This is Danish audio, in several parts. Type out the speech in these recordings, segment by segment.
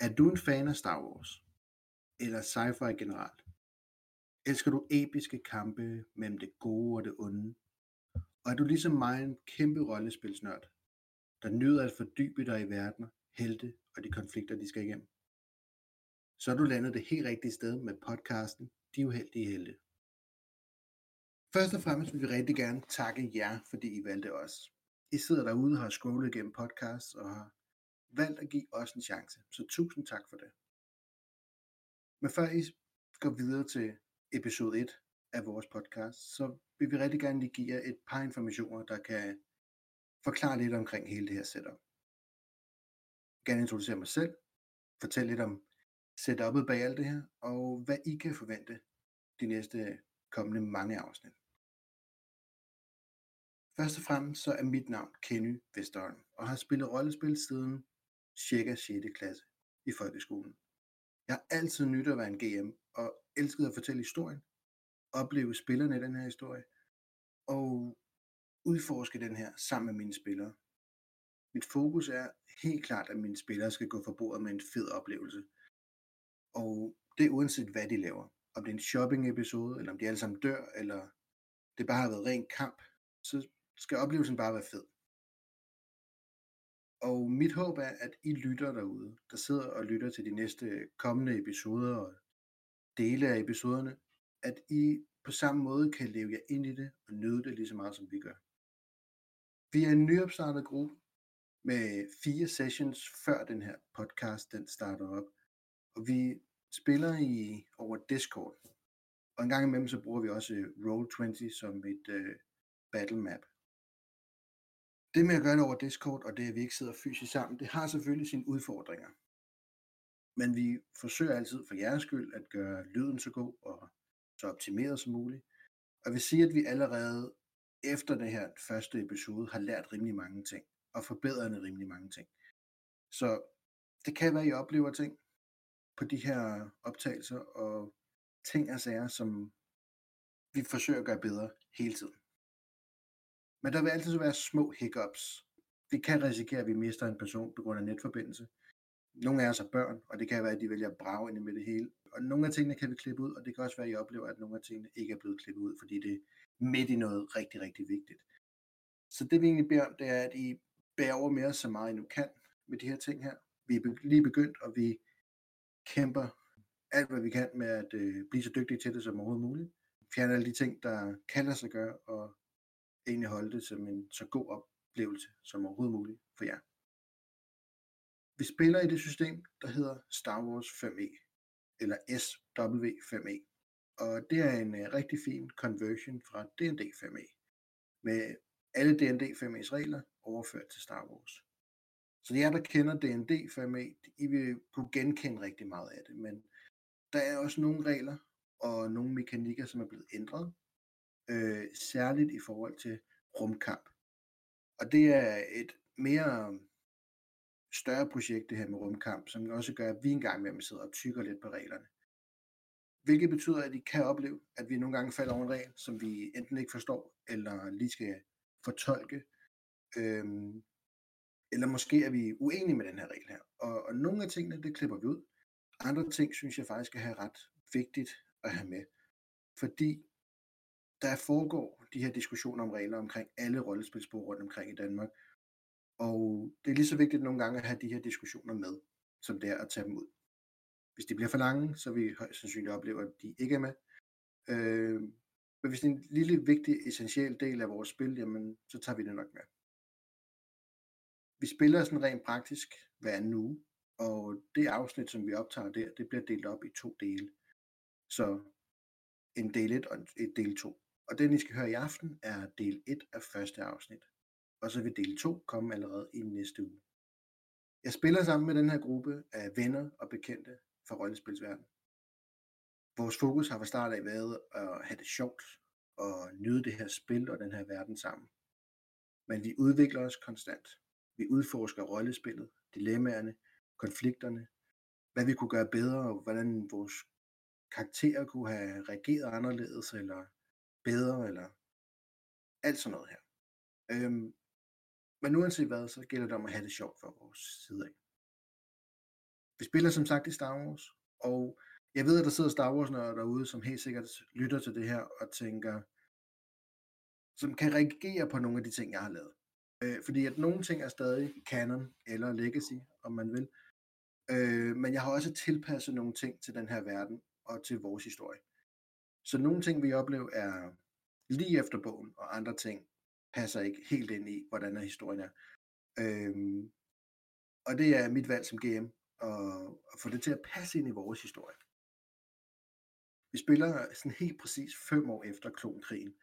Er du en fan af Star Wars? Eller sci-fi generelt? Elsker du episke kampe mellem det gode og det onde? Og er du ligesom mig en kæmpe rollespilsnørd, der nyder at fordybe dig i verdener, helte og de konflikter, de skal igennem? Så er du landet det helt rigtige sted med podcasten De Uheldige Helte. Først og fremmest vil vi rigtig gerne takke jer, fordi I valgte os. I sidder derude og har scrollet igennem podcasts og har valgt at give os en chance. Så tusind tak for det. Men før I går videre til episode 1 af vores podcast, så vil vi rigtig gerne lige give jer et par informationer, der kan forklare lidt omkring hele det her setup. Jeg vil gerne introducere mig selv, fortælle lidt om setupet bag alt det her, og hvad I kan forvente de næste kommende mange afsnit. Først og fremmest så er mit navn Kenny Vesterholm, og har spillet rollespil siden cirka 6. klasse i folkeskolen. Jeg har altid nyttet at være en GM, og elsket at fortælle historien, opleve spillerne i den her historie, og udforske den her sammen med mine spillere. Mit fokus er helt klart, at mine spillere skal gå for bordet med en fed oplevelse. Og det er uanset hvad de laver. Om det er en shopping episode, eller om de alle sammen dør, eller det bare har været ren kamp, så skal oplevelsen bare være fed. Og mit håb er, at I lytter derude, der sidder og lytter til de næste kommende episoder og dele af episoderne, at I på samme måde kan leve jer ind i det og nyde det lige så meget, som vi gør. Vi er en nyopstartet gruppe med fire sessions før den her podcast den starter op. Og vi spiller i over Discord. Og en gang imellem så bruger vi også Roll20 som et uh, battle map. Det med at gøre det over Discord, og det at vi ikke sidder fysisk sammen, det har selvfølgelig sine udfordringer. Men vi forsøger altid for jeres skyld at gøre lyden så god og så optimeret som muligt. Og jeg vil sige, at vi allerede efter det her første episode har lært rimelig mange ting, og forbedret rimelig mange ting. Så det kan være, at I oplever ting på de her optagelser, og ting og sager, som vi forsøger at gøre bedre hele tiden. Men der vil altid være små hiccups. Det kan risikere, at vi mister en person på grund af netforbindelse. Nogle af os er børn, og det kan være, at de vælger at brage ind med det hele. Og nogle af tingene kan vi klippe ud, og det kan også være, at I oplever, at nogle af tingene ikke er blevet klippet ud, fordi det er midt i noget rigtig, rigtig vigtigt. Så det vi egentlig beder om, det er, at I bærer over med os så meget, I nu kan med de her ting her. Vi er lige begyndt, og vi kæmper alt, hvad vi kan med at øh, blive så dygtige til det som overhovedet muligt. Fjerne alle de ting, der kan lade sig gøre, og egentlig holde det som en så god oplevelse som overhovedet muligt for jer. Vi spiller i det system, der hedder Star Wars 5e, eller SW5e. Og det er en uh, rigtig fin conversion fra D&D 5e, med alle D&D 5e's regler overført til Star Wars. Så jer, der kender D&D 5e, I vil kunne genkende rigtig meget af det, men der er også nogle regler og nogle mekanikker, som er blevet ændret, øh, særligt i forhold til rumkamp. Og det er et mere øh, større projekt, det her med rumkamp, som også gør, at vi engang med sidder og tykker lidt på reglerne. Hvilket betyder, at I kan opleve, at vi nogle gange falder over en regel, som vi enten ikke forstår, eller lige skal fortolke. Øhm, eller måske er vi uenige med den her regel her. Og, og nogle af tingene, det klipper vi ud. Andre ting synes jeg faktisk er ret vigtigt at have med. Fordi der foregår de her diskussioner om regler omkring alle rollespilsbrug rundt omkring i Danmark. Og det er lige så vigtigt nogle gange at have de her diskussioner med, som det er at tage dem ud. Hvis de bliver for lange, så vil vi højst sandsynligt opleve, at de ikke er med. Øh, men hvis det er en lille, vigtig, essentiel del af vores spil, jamen, så tager vi det nok med. Vi spiller sådan rent praktisk hver anden uge, og det afsnit, som vi optager der, det bliver delt op i to dele. Så en del 1 og en del 2. Og den, I skal høre i aften, er del 1 af første afsnit. Og så vil del 2 komme allerede i næste uge. Jeg spiller sammen med den her gruppe af venner og bekendte fra rollespilsverdenen. Vores fokus har fra start af været at have det sjovt og nyde det her spil og den her verden sammen. Men vi udvikler os konstant. Vi udforsker rollespillet, dilemmaerne, konflikterne, hvad vi kunne gøre bedre, og hvordan vores karakterer kunne have reageret anderledes, eller bedre, eller alt sådan noget her. Øhm, men uanset hvad, så gælder det om at have det sjovt for vores side af. Vi spiller som sagt i Star Wars, og jeg ved, at der sidder Star Wars derude, som helt sikkert lytter til det her og tænker, som kan reagere på nogle af de ting, jeg har lavet. Øh, fordi at nogle ting er stadig canon eller legacy, om man vil. Øh, men jeg har også tilpasset nogle ting til den her verden og til vores historie. Så nogle ting, vi oplever, er lige efter bogen, og andre ting passer ikke helt ind i, hvordan er historien er. Øhm, og det er mit valg som GM, at, at få det til at passe ind i vores historie. Vi spiller sådan helt præcis fem år efter klonkrigen,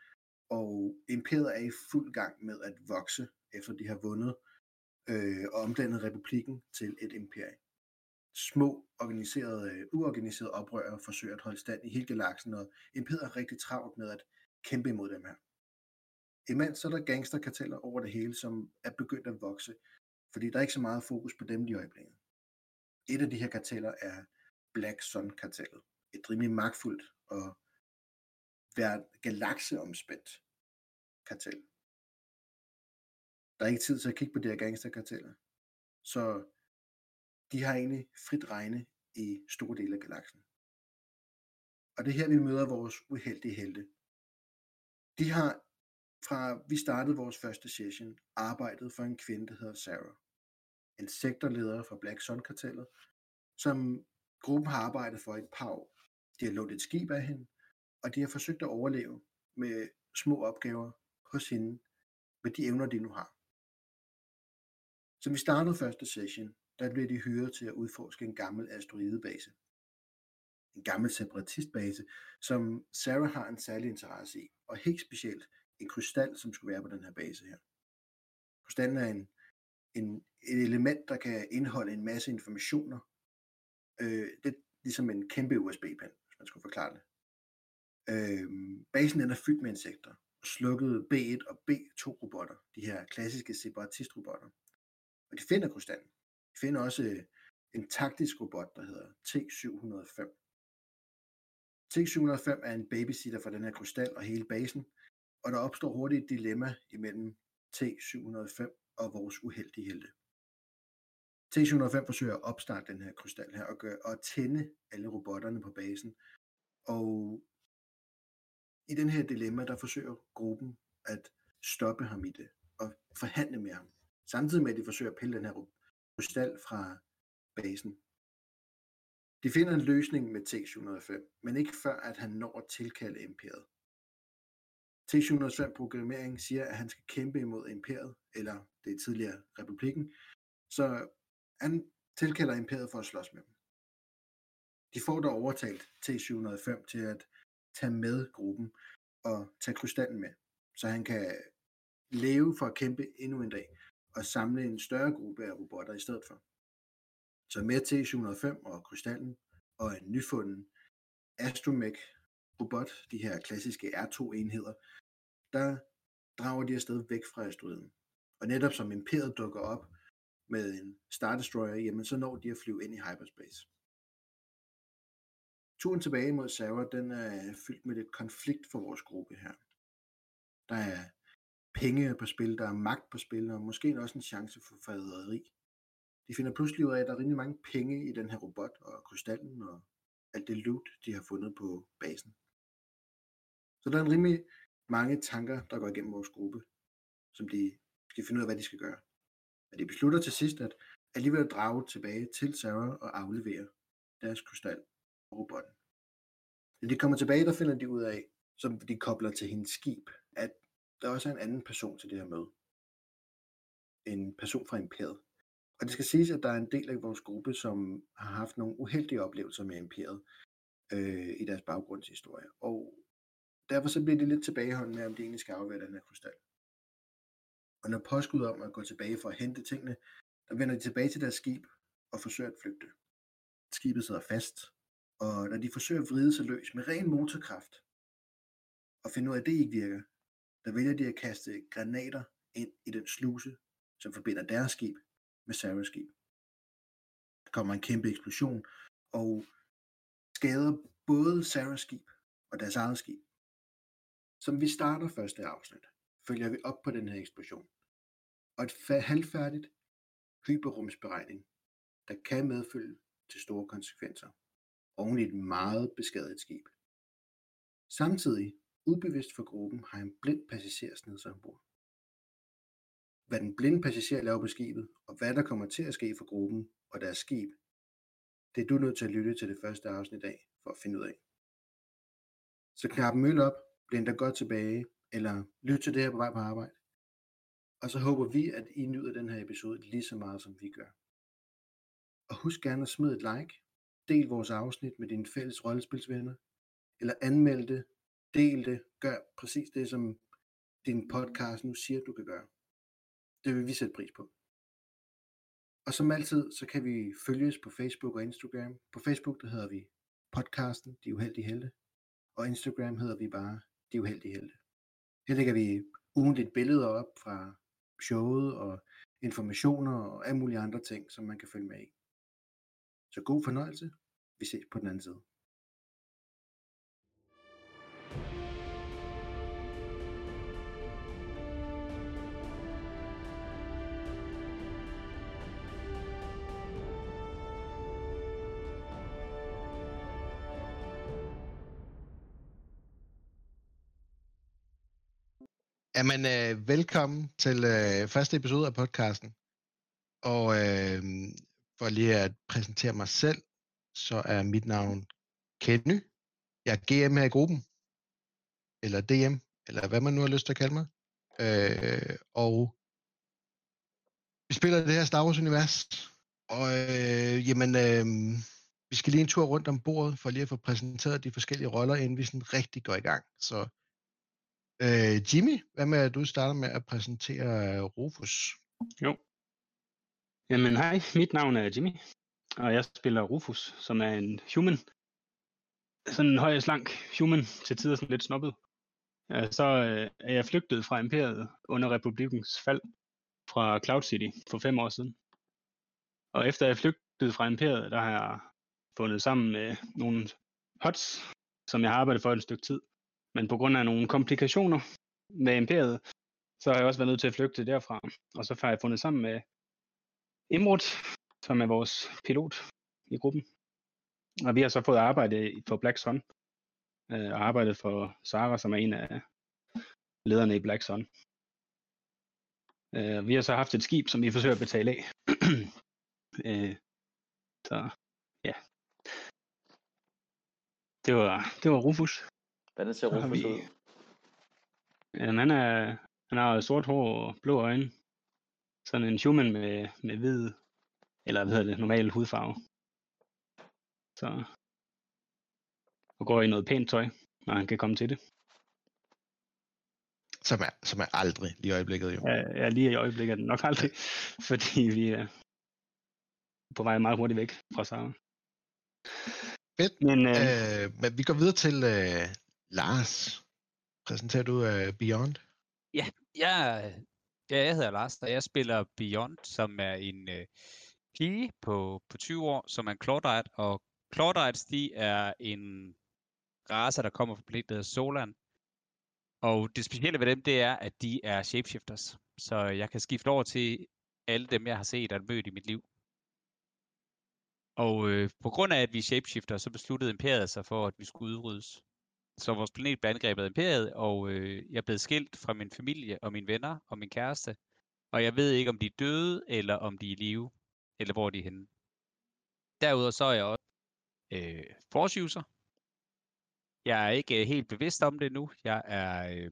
og imperiet er i fuld gang med at vokse, efter de har vundet øh, og omdannet republikken til et imperie. Små, organiserede, øh, uorganiserede oprørere forsøger at holde stand i hele galaksen, og imperiet er rigtig travlt med at kæmpe imod dem her. Imens så er der gangsterkarteller over det hele, som er begyndt at vokse, fordi der er ikke så meget fokus på dem i øjeblikket. Et af de her karteller er Black Sun-kartellet. Et rimelig magtfuldt og galakseomspændt kartel. Der er ikke tid til at kigge på de her gangsterkarteller. Så de har egentlig frit regne i store dele af galaksen. Og det er her, vi møder vores uheldige helte. De har, fra vi startede vores første session, arbejdet for en kvinde, der hedder Sarah. En sektorleder fra Black Sun-kartellet, som gruppen har arbejdet for et par år. De har lånt et skib af hende, og de har forsøgt at overleve med små opgaver hos hende, med de evner, de nu har. Så vi startede første session, der blev de hyret til at udforske en gammel asteroidebase. En gammel separatistbase, som Sarah har en særlig interesse i, og helt specielt en krystal, som skulle være på den her base her. Krystallen er en, en, et element, der kan indeholde en masse informationer. Øh, det er ligesom en kæmpe USB-pen, hvis man skulle forklare det. Øh, basen den er fyldt med insekter, og slukkede B1 og B2-robotter, de her klassiske separatistrobotter. Og de finder krystallen. De finder også øh, en taktisk robot, der hedder T705. T705 er en babysitter for den her krystal og hele basen, og der opstår hurtigt et dilemma imellem T705 og vores uheldige helte. T705 forsøger at opstarte den her krystal her og, gør, og tænde alle robotterne på basen. Og i den her dilemma, der forsøger gruppen at stoppe ham i det og forhandle med ham. Samtidig med, at de forsøger at pille den her krystal fra basen. De finder en løsning med T705, men ikke før at han når at tilkalde imperiet. T705 programmering siger, at han skal kæmpe imod imperiet, eller det tidligere republikken, så han tilkalder imperiet for at slås med dem. De får dog overtalt T705 til at tage med gruppen og tage krystallen med, så han kan leve for at kæmpe endnu en dag og samle en større gruppe af robotter i stedet for. Så med T705 og krystallen og en nyfunden Astromech robot, de her klassiske R2-enheder, der drager de afsted væk fra asteroiden. Og netop som imperiet dukker op med en Star Destroyer, jamen så når de at flyve ind i hyperspace. Turen tilbage mod Sarah, den er fyldt med lidt konflikt for vores gruppe her. Der er penge på spil, der er magt på spil, og måske også en chance for faderi. De finder pludselig ud af, at der er rimelig mange penge i den her robot og krystallen og alt det loot, de har fundet på basen. Så der er en rimelig mange tanker, der går igennem vores gruppe, som de skal finde ud af, hvad de skal gøre. Men de beslutter til sidst, at alligevel drage tilbage til Sarah og aflevere deres krystal og robotten. Når de kommer tilbage, der finder de ud af, som de kobler til hendes skib, at der også er en anden person til det her møde. En person fra imperiet. Og det skal siges, at der er en del af vores gruppe, som har haft nogle uheldige oplevelser med imperiet øh, i deres baggrundshistorie. Og derfor så bliver det lidt tilbageholdende med, om de egentlig skal afvære den her krystal. Og når påskud om at gå tilbage for at hente tingene, der vender de tilbage til deres skib og forsøger at flygte. Skibet sidder fast, og når de forsøger at vride sig løs med ren motorkraft, og finde ud af, at det ikke virker, der vælger de at kaste granater ind i den sluse, som forbinder deres skib med Sarahs skib. Der kommer en kæmpe eksplosion, og skader både Sarahs skib og deres eget skib. Som vi starter første afsnit, følger vi op på den her eksplosion. Og et halvfærdigt hyperrumsberegning, der kan medfølge til store konsekvenser, oven i et meget beskadiget skib. Samtidig, ubevidst for gruppen, har en blind passager snedet sig ombord. Hvad den blinde passager laver på skibet, og hvad der kommer til at ske for gruppen og deres skib, det er du nødt til at lytte til det første afsnit i dag for at finde ud af. Så knap en øl op, blind dig godt tilbage, eller lyt til det her på vej på arbejde. Og så håber vi, at I nyder den her episode lige så meget, som vi gør. Og husk gerne at smide et like, del vores afsnit med dine fælles rollespilsvenner, eller anmeld det, del det, gør præcis det, som din podcast nu siger, du kan gøre. Det vil vi sætte pris på. Og som altid, så kan vi følges på Facebook og Instagram. På Facebook, der hedder vi podcasten De Uheldige Helte, og Instagram hedder vi bare De Uheldige Helte. Her lægger vi ugentligt billeder op fra showet og informationer og alle mulige andre ting, som man kan følge med i. Så god fornøjelse. Vi ses på den anden side. Jamen, øh, velkommen til øh, første episode af podcasten. Og øh, for lige at præsentere mig selv, så er mit navn Kenny. Jeg er GM her i gruppen. Eller DM, eller hvad man nu har lyst til at kalde mig. Øh, og vi spiller det her Star Wars-univers. Og øh, jamen, øh, vi skal lige en tur rundt om bordet, for lige at få præsenteret de forskellige roller, inden vi sådan rigtig går i gang. Så Øh, Jimmy, hvad med, at du starter med at præsentere øh, Rufus? Jo. Jamen hej, mit navn er Jimmy, og jeg spiller Rufus, som er en human. Sådan en høj og slank human, til tider sådan lidt snobbet. Så øh, er jeg flygtet fra imperiet under republikens fald fra Cloud City for fem år siden. Og efter jeg flygtede fra imperiet, der har jeg fundet sammen med nogle HOTS, som jeg har arbejdet for et stykke tid. Men på grund af nogle komplikationer med imperiet, så har jeg også været nødt til at flygte derfra. Og så har jeg fundet sammen med Imrud, som er vores pilot i gruppen. Og vi har så fået arbejde for Black Sun. Øh, og arbejdet for Sara, som er en af lederne i Black Sun. Øh, vi har så haft et skib, som vi forsøger at betale af. øh, så ja. Det var, det var Rufus. Hvordan ser Rufus vi... ud? Jamen, han, er, han har sort hår og blå øjne. Sådan en human med, med hvid, eller hvad hedder det, normal hudfarve. Så, og går i noget pænt tøj, når han kan komme til det. Som er, som er aldrig lige i øjeblikket, jo. Ja, ja, lige i øjeblikket er det nok aldrig, fordi vi er på vej meget hurtigt væk fra Sara. Fedt. Men, øh, øh, men vi går videre til øh, Lars, præsenterer du uh, Beyond? Ja, jeg, ja, jeg hedder Lars, og jeg spiller Beyond, som er en øh, pige på, på 20 år, som er en Claudite, og Claudites, de er en race, der kommer fra planeten, der hedder Solan. Og det specielle ved dem, det er, at de er shapeshifters. Så jeg kan skifte over til alle dem, jeg har set og mødt i mit liv. Og øh, på grund af, at vi er shapeshifter, så besluttede imperiet sig for, at vi skulle udryddes. Så vores planet blev angrebet af imperiet, og øh, jeg blev skilt fra min familie og mine venner og min kæreste. Og jeg ved ikke, om de er døde, eller om de er i live, eller hvor de er henne. Derudover så er jeg også øh, force user. Jeg er ikke øh, helt bevidst om det nu. Jeg er... Øh,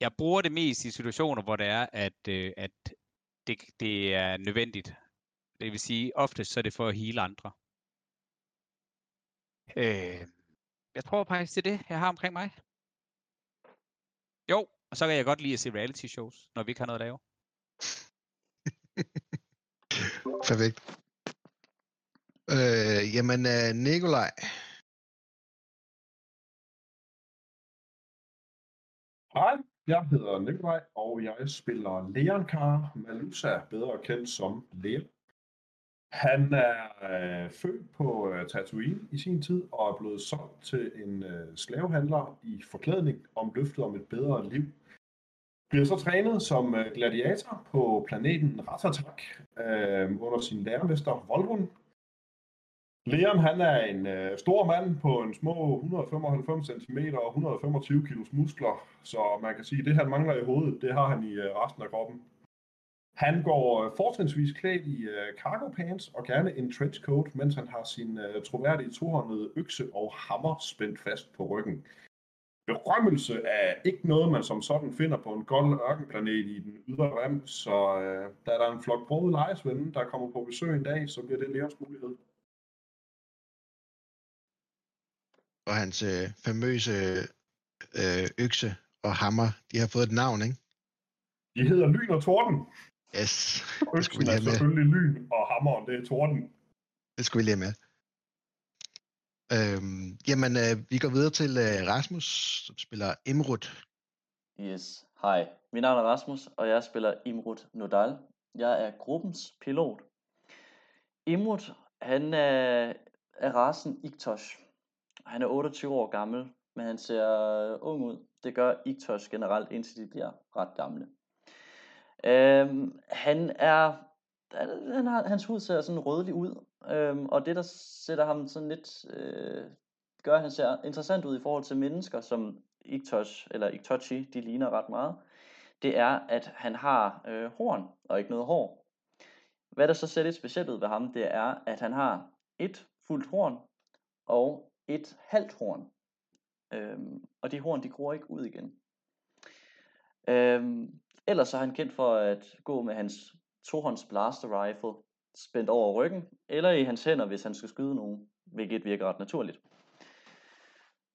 jeg bruger det mest i situationer, hvor det er, at, øh, at det, det er nødvendigt. Det vil sige, ofte så er det for at hele andre. Øh, jeg tror faktisk, det er det, jeg har omkring mig. Jo, og så kan jeg godt lide at se reality shows, når vi ikke har noget at lave. Perfekt. Øh, jamen, uh, Nikolaj. Hej, jeg hedder Nikolaj, og jeg spiller Leonkar Malusa, bedre kendt som Leon. Han er øh, født på øh, Tatooine i sin tid og er blevet solgt til en øh, slavehandler i forklædning om løftet om et bedre liv. Bliver så trænet som øh, gladiator på planeten Ratatak øh, under sin lærermester Volrun, Leon, han er en øh, stor mand på en små 195 cm og 125 kg muskler, så man kan sige, at det han mangler i hovedet, det har han i øh, resten af kroppen. Han går øh, fortrinsvis klædt i øh, cargo pants og gerne en trenchcoat, mens han har sin øh, troværdige tohåndede økse og hammer spændt fast på ryggen. Berømmelse er ikke noget, man som sådan finder på en gold ørkenplanet i den ydre rem, så øh, da der er en flok brøde lejesvende, der kommer på besøg en dag, så bliver det Leons mulighed. Og hans øh, famøse øh, økse og hammer, de har fået et navn, ikke? De hedder Lyn og Torden. Yes, det skulle vi lige er have med. selvfølgelig Lyn, og hammeren det er Torden. Det skulle vi lige have med. Øhm, jamen, øh, vi går videre til øh, Rasmus, som spiller Imrud. Yes. Hej, mit navn er Rasmus, og jeg spiller Imrud Nodal. Jeg er gruppens pilot. Imrud, han er af rasen Iktosh. Han er 28 år gammel, men han ser ung ud. Det gør Iktosh generelt, indtil de bliver ret gamle. Øhm, han er, han, har, hans hud ser sådan rødlig ud, øhm, og det der sætter ham sådan lidt, øh, gør at han ser interessant ud i forhold til mennesker, som Iktosh eller Iktochi, de ligner ret meget, det er, at han har øh, horn og ikke noget hår. Hvad der så ser lidt specielt ud ved ham, det er, at han har et fuldt horn og et halvt horn. Øhm, og de horn, de gror ikke ud igen. Øhm, ellers er han kendt for at gå med hans tohånds blaster rifle spændt over ryggen, eller i hans hænder, hvis han skal skyde nogen, hvilket virker ret naturligt.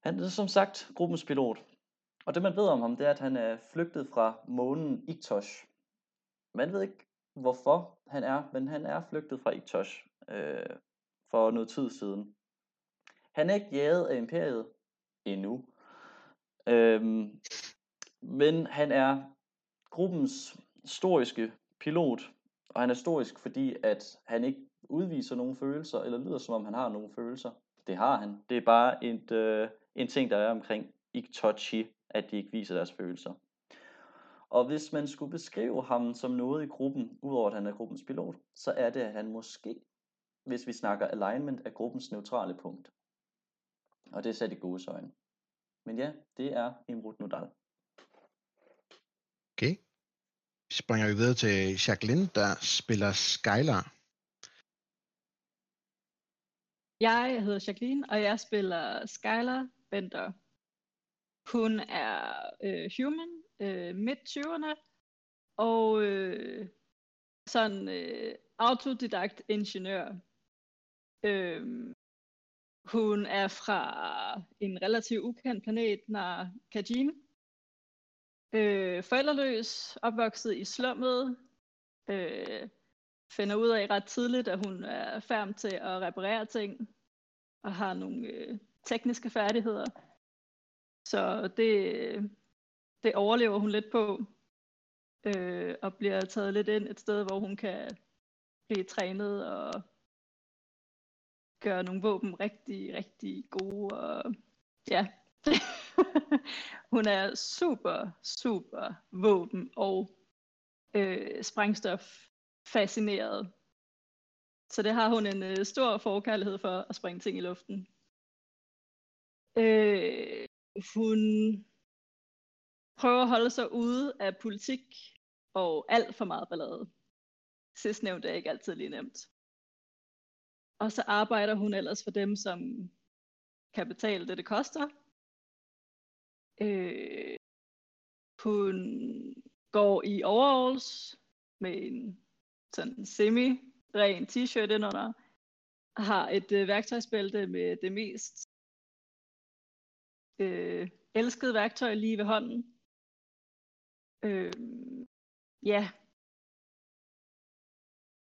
Han er som sagt gruppens pilot, og det man ved om ham, det er, at han er flygtet fra månen Iktosh. Man ved ikke, hvorfor han er, men han er flygtet fra Iktosh øh, for noget tid siden. Han er ikke jaget af imperiet endnu, øhm, men han er gruppens historiske pilot, og han er historisk, fordi at han ikke udviser nogen følelser, eller lyder som om han har nogen følelser. Det har han. Det er bare et, øh, en ting, der er omkring Iktochi, at de ikke viser deres følelser. Og hvis man skulle beskrive ham som noget i gruppen, udover at han er gruppens pilot, så er det, at han måske, hvis vi snakker alignment, er gruppens neutrale punkt. Og det er sat i gode øjne. Men ja, det er Imrud Nodal. Okay. Springer vi videre til Jacqueline, der spiller Skylar. Jeg hedder Jacqueline, og jeg spiller Skylar Bender. Hun er øh, human, øh, midt 20'erne, og øh, sådan øh, autodidakt ingeniør. Øh, hun er fra en relativt ukendt planet, Nar Kajim. Øh, forældreløs, opvokset i slummet, øh, finder ud af ret tidligt, at hun er færm til at reparere ting, og har nogle øh, tekniske færdigheder. Så det, det overlever hun lidt på, øh, og bliver taget lidt ind et sted, hvor hun kan blive trænet og gøre nogle våben rigtig, rigtig gode. Og ja, hun er super, super våben og øh, sprængstof fascineret. Så det har hun en øh, stor forkærlighed for at springe ting i luften. Øh, hun prøver at holde sig ude af politik og alt for meget ballade. Sidstnævnt er ikke altid lige nemt. Og så arbejder hun ellers for dem, som kan betale det, det koster. Øh, hun går i overalls med en sådan semi-ren t-shirt indenunder. Har et øh, værktøjsbælte med det mest øh, elskede værktøj lige ved hånden. Øh, ja.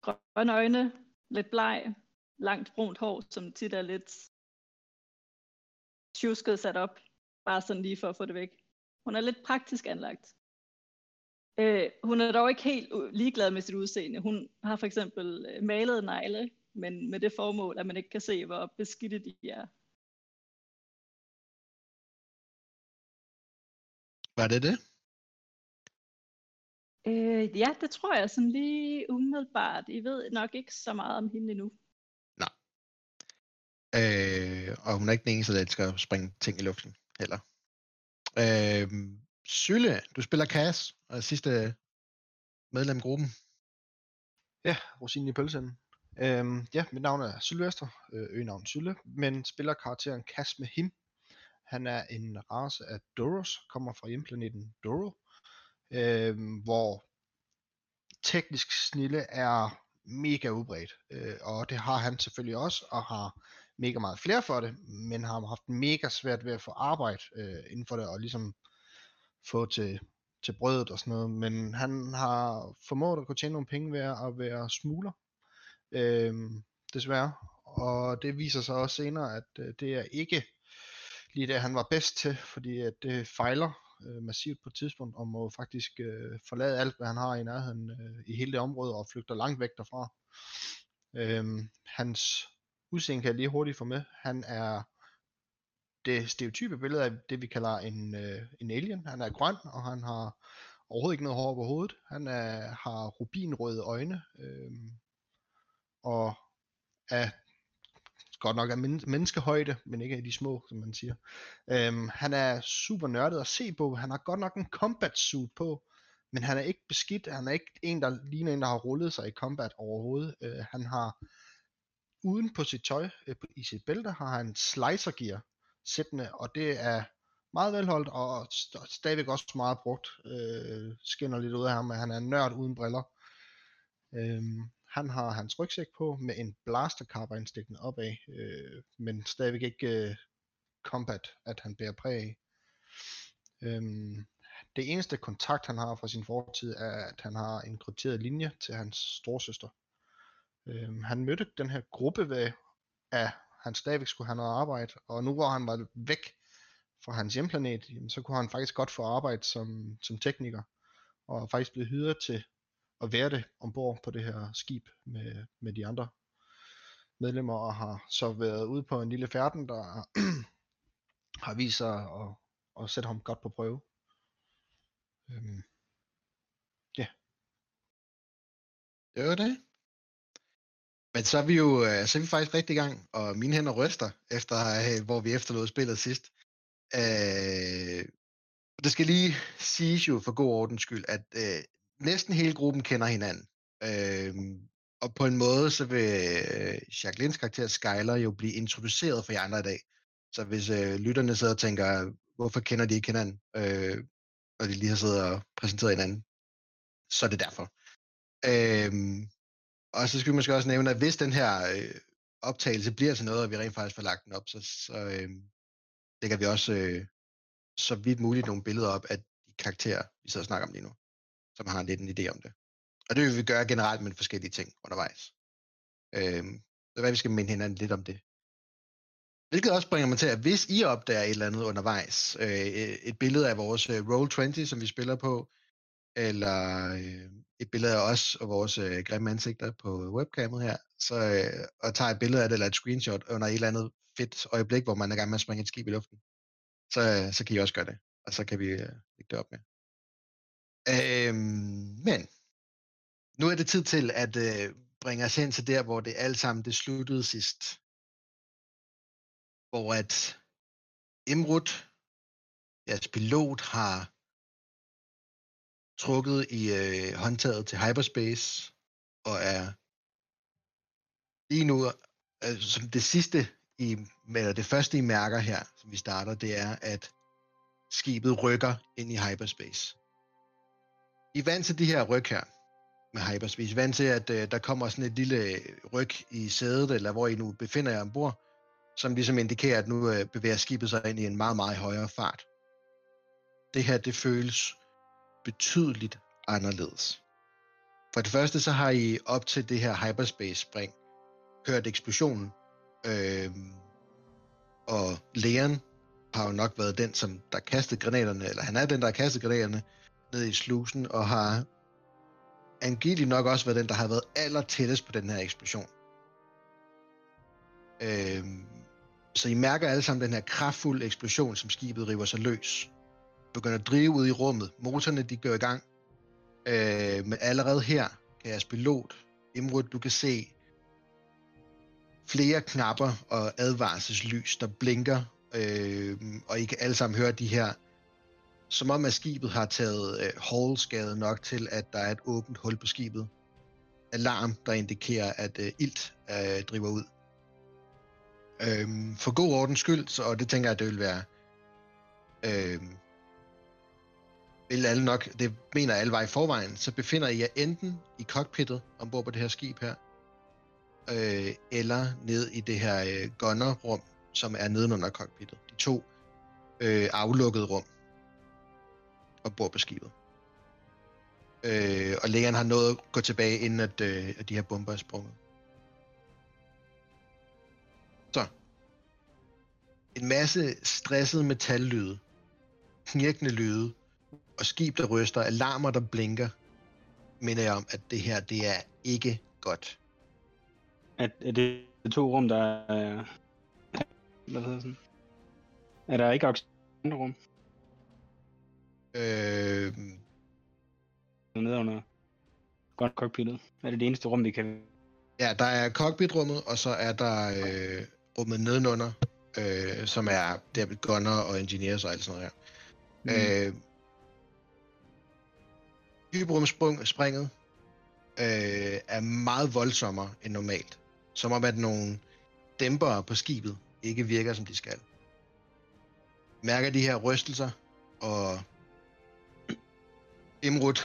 Grønne øjne, lidt bleg, langt brunt hår, som tit er lidt tjusket sat op, bare sådan lige for at få det væk. Hun er lidt praktisk anlagt. Øh, hun er dog ikke helt ligeglad med sit udseende. Hun har for eksempel øh, malet negle, men med det formål, at man ikke kan se, hvor beskidte de er. Var det det? Øh, ja, det tror jeg sådan lige umiddelbart. I ved nok ikke så meget om hende endnu. Øh, og hun er ikke den eneste, der elsker at springe ting i luften heller. Øh, Sylle, du spiller Cass, og er sidste medlem af gruppen. Ja, rosinen i pølsen. Øhm, ja, mit navn er Sylvester, øh, øgenavn Sylle, men spiller karakteren Kas med him. Han er en race af Doros, kommer fra hjemplaneten Doro, øhm, hvor teknisk snille er mega udbredt. Øh, og det har han selvfølgelig også, og har mega meget flere for det, men har haft mega svært ved at få arbejde øh, inden for det, og ligesom få til, til brødet og sådan noget. Men han har formået at kunne tjene nogle penge ved at være smugler, øh, desværre. Og det viser sig også senere, at øh, det er ikke lige det, han var bedst til, fordi at det fejler øh, massivt på et tidspunkt, og må faktisk øh, forlade alt, hvad han har i nærheden øh, i hele det område, og flygter langt væk derfra. Øh, hans udseende kan jeg lige hurtigt få med. Han er det stereotype billede af det, vi kalder en, øh, en alien. Han er grøn, og han har overhovedet ikke noget hår på hovedet. Han er, har rubinrøde øjne, øh, og er godt nok af men- menneskehøjde, men ikke af de små, som man siger. Øhm, han er super nørdet at se på. Han har godt nok en combat suit på, men han er ikke beskidt. Han er ikke en, der ligner en, der har rullet sig i combat overhovedet. Øh, han har uden på sit tøj, øh, i sit bælte, har han slicer gear sættende, og det er meget velholdt, og st- stadigvæk også meget brugt. Øh, skinner lidt ud af ham, at han er en nørd uden briller. Øh, han har hans rygsæk på med en blaster carbine stikkende opad, øh, men stadigvæk ikke øh, combat, at han bærer præg af. Øhm, det eneste kontakt, han har fra sin fortid, er, at han har en krypteret linje til hans storsøster. Øh, han mødte den her gruppe ved, at han stadigvæk skulle have noget arbejde, og nu hvor han var væk fra hans hjemplanet, jamen, så kunne han faktisk godt få arbejde som, som tekniker, og faktisk blive hyret til at være det ombord på det her skib med, med de andre medlemmer, og har så været ude på en lille færden, der har vist sig at, at sætte ham godt på prøve. Øhm, Det var det. Men så er vi jo øh, så er vi faktisk rigtig i gang, og mine hænder ryster, efter øh, hvor vi efterlod spillet sidst. Øh, det skal lige siges jo for god ordens skyld, at øh, næsten hele gruppen kender hinanden. Øh, og på en måde, så vil øh, Jacquelines karakter Skyler jo blive introduceret for jer andre i dag. Så hvis øh, lytterne sidder og tænker, hvorfor kender de ikke hinanden, øh, og de lige har siddet og præsenteret hinanden, så er det derfor. Øh, og så skal vi måske også nævne, at hvis den her øh, optagelse bliver til noget, og vi rent faktisk får lagt den op, så, så øh, lægger vi også øh, så vidt muligt nogle billeder op af de karakterer, vi sidder og snakker om lige nu, som har lidt en idé om det. Og det vil vi gøre generelt med forskellige ting undervejs. Øh, så hvad vi skal minde hinanden lidt om det. Hvilket også bringer mig til, at hvis I opdager et eller andet undervejs, øh, et billede af vores øh, Roll20, som vi spiller på, eller øh, et billede af os og vores øh, grimme ansigter på webcamet her, så, øh, og tager et billede af det eller et screenshot under et eller andet fedt øjeblik, hvor man er i gang med at springe et skib i luften, så, øh, så kan I også gøre det, og så kan vi øh, lægge det op med. Øh, men nu er det tid til at øh, bringe os hen til der, hvor det alt sammen det sluttede sidst. Hvor at Imrud, jeres pilot, har trukket i øh, håndtaget til hyperspace, og er lige nu, øh, som det sidste, i, eller det første I mærker her, som vi starter, det er, at skibet rykker ind i hyperspace. I er vant til de her ryg her med hyperspace. I er vant til, at øh, der kommer sådan et lille øh, ryg i sædet, eller hvor I nu befinder jer ombord, som ligesom indikerer, at nu øh, bevæger skibet sig ind i en meget, meget højere fart. Det her, det føles betydeligt anderledes. For det første, så har I op til det her hyperspace-spring hørt eksplosionen, øh, og lægeren har jo nok været den, som der kastede granaterne, eller han er den, der har kastet granaterne ned i slusen, og har angiveligt nok også været den, der har været aller tættest på den her eksplosion. Øh, så I mærker alle sammen den her kraftfulde eksplosion, som skibet river sig løs. Begynder at drive ud i rummet. Motorerne de går i gang. Øh, men allerede her kan jeres pilot, Imrud, du kan se flere knapper og advarselslys, der blinker, øh, og I kan alle sammen høre de her, som om at skibet har taget øh, nok til, at der er et åbent hul på skibet. Alarm, der indikerer, at øh, ilt øh, driver ud. Øh, for god ordens skyld, så, og det tænker jeg, det vil være... Øh, vil alle nok, det mener alle var i forvejen, så befinder I jer enten i cockpittet ombord på det her skib her, øh, eller ned i det her øh, gunnerrum, som er nedenunder cockpittet. De to øh, aflukkede rum ombord på skibet. Øh, og lægeren har nået at gå tilbage, inden at, øh, at de her bomber er sprunget. Så. En masse stressede metallyde, knirkende lyde, og skib, der ryster, alarmer, der blinker, minder jeg om, at det her, det er ikke godt. Er, er det de to rum, der er... Hvad hedder sådan? Er der ikke også andre rum? Øh, Nede under godt cockpittet. Er det det eneste rum, vi kan... ja, der er cockpitrummet, og så er der øh, rummet nedenunder, øh, som er der gunner og engineers og alt sådan noget her. Mm. Øh, hyperrumspringet øh, er meget voldsommere end normalt. Som om at nogle dæmpere på skibet ikke virker, som de skal. Mærker de her rystelser, og Imrud,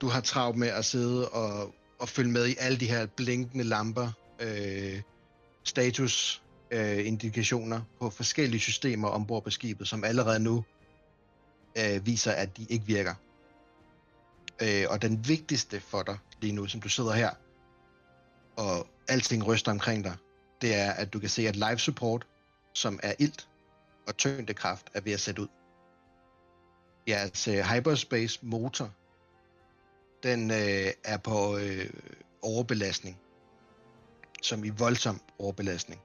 du har travlt med at sidde og, og følge med i alle de her blinkende lamper, øh, status øh, indikationer på forskellige systemer ombord på skibet, som allerede nu øh, viser, at de ikke virker. Øh, og den vigtigste for dig lige nu, som du sidder her, og alting ryster omkring dig, det er, at du kan se, at live support, som er ilt og tyngdekraft, er ved at sætte ud. Jeres øh, hyperspace motor, den øh, er på øh, overbelastning, som i voldsom overbelastning.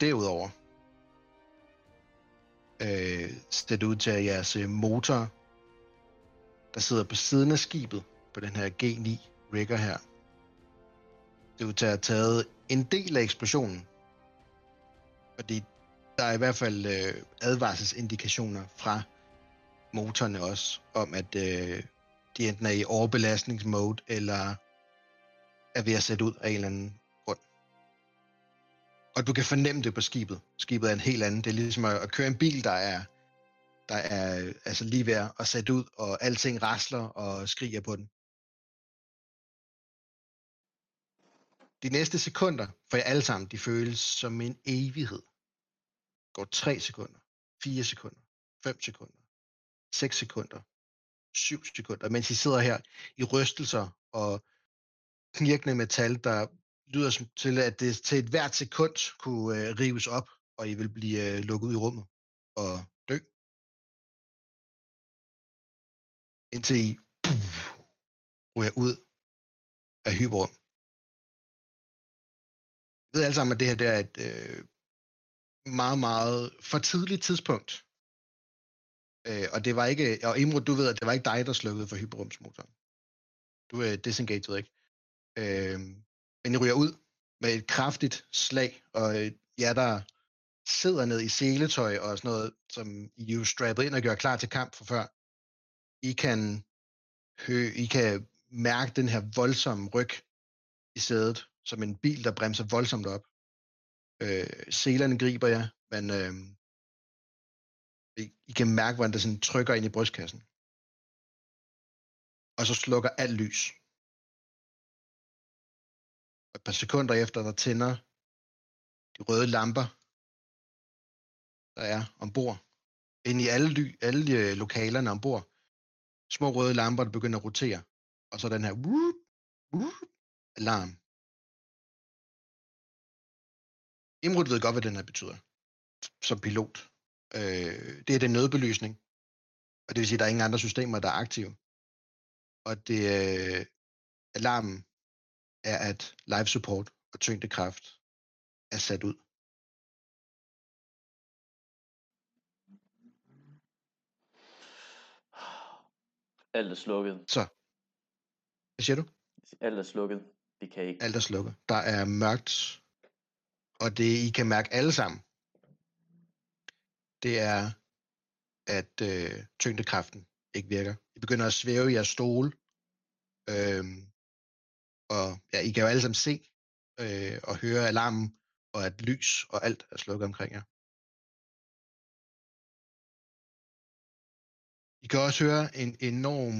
Derudover øh, ser det ud til, at jeres øh, motor, der sidder på siden af skibet, på den her G9 rigger her, det ud til at have taget en del af eksplosionen. Fordi der er i hvert fald øh, advarselsindikationer fra motorerne også, om at øh, de enten er i overbelastningsmode, eller er ved at sætte ud af en eller anden grund. Og du kan fornemme det på skibet. Skibet er en helt anden. Det er ligesom at, at køre en bil, der er, der er altså lige ved at sætte ud, og alting rasler og skriger på den. De næste sekunder for jer alle sammen, de føles som en evighed. Går 3 sekunder, 4 sekunder, 5 sekunder, 6 sekunder, 7 sekunder, mens I sidder her i rystelser og knirkende metal, der lyder som til, at det til et hvert sekund kunne øh, rives op, og I vil blive øh, lukket ud i rummet og Indtil I puff, ryger ud af hyperrum ved alle sammen, at det her der er et øh, meget, meget for tidligt tidspunkt. Øh, og det var ikke, og Imrud, du ved, at det var ikke dig, der slukkede for hyperrumsmotoren. Du er disengaged, ikke? Øh, men I ryger ud med et kraftigt slag, og øh, jer, der sidder ned i seletøj og sådan noget, som I jo strappet ind og gør klar til kamp for før, i kan, hø, I kan mærke den her voldsomme ryg i sædet, som en bil, der bremser voldsomt op. Øh, selerne griber jer, men øh, I, I kan mærke, hvordan det sådan trykker ind i brystkassen. Og så slukker alt lys. Og et par sekunder efter, der tænder de røde lamper, der er ombord. Ind i alle, ly, alle øh, lokalerne ombord. Små røde lamper, der begynder at rotere. Og så den her whoop, whoop, alarm. Imrud ved godt, hvad den her betyder som pilot. Øh, det er den nødbelysning. Og det vil sige, at der er ingen andre systemer, der er aktive. Og det øh, alarmen er, at live support og tyngdekraft er sat ud. Alt er slukket. Så. Hvad siger du? Alt er slukket. Vi kan ikke. Alt er slukket. Der er mørkt, og det I kan mærke alle sammen, det er, at øh, tyngdekraften ikke virker. I begynder at svæve i jeres stole, øhm, og ja, I kan jo alle sammen se øh, og høre alarmen, og at lys og alt er slukket omkring jer. I kan også høre en enorm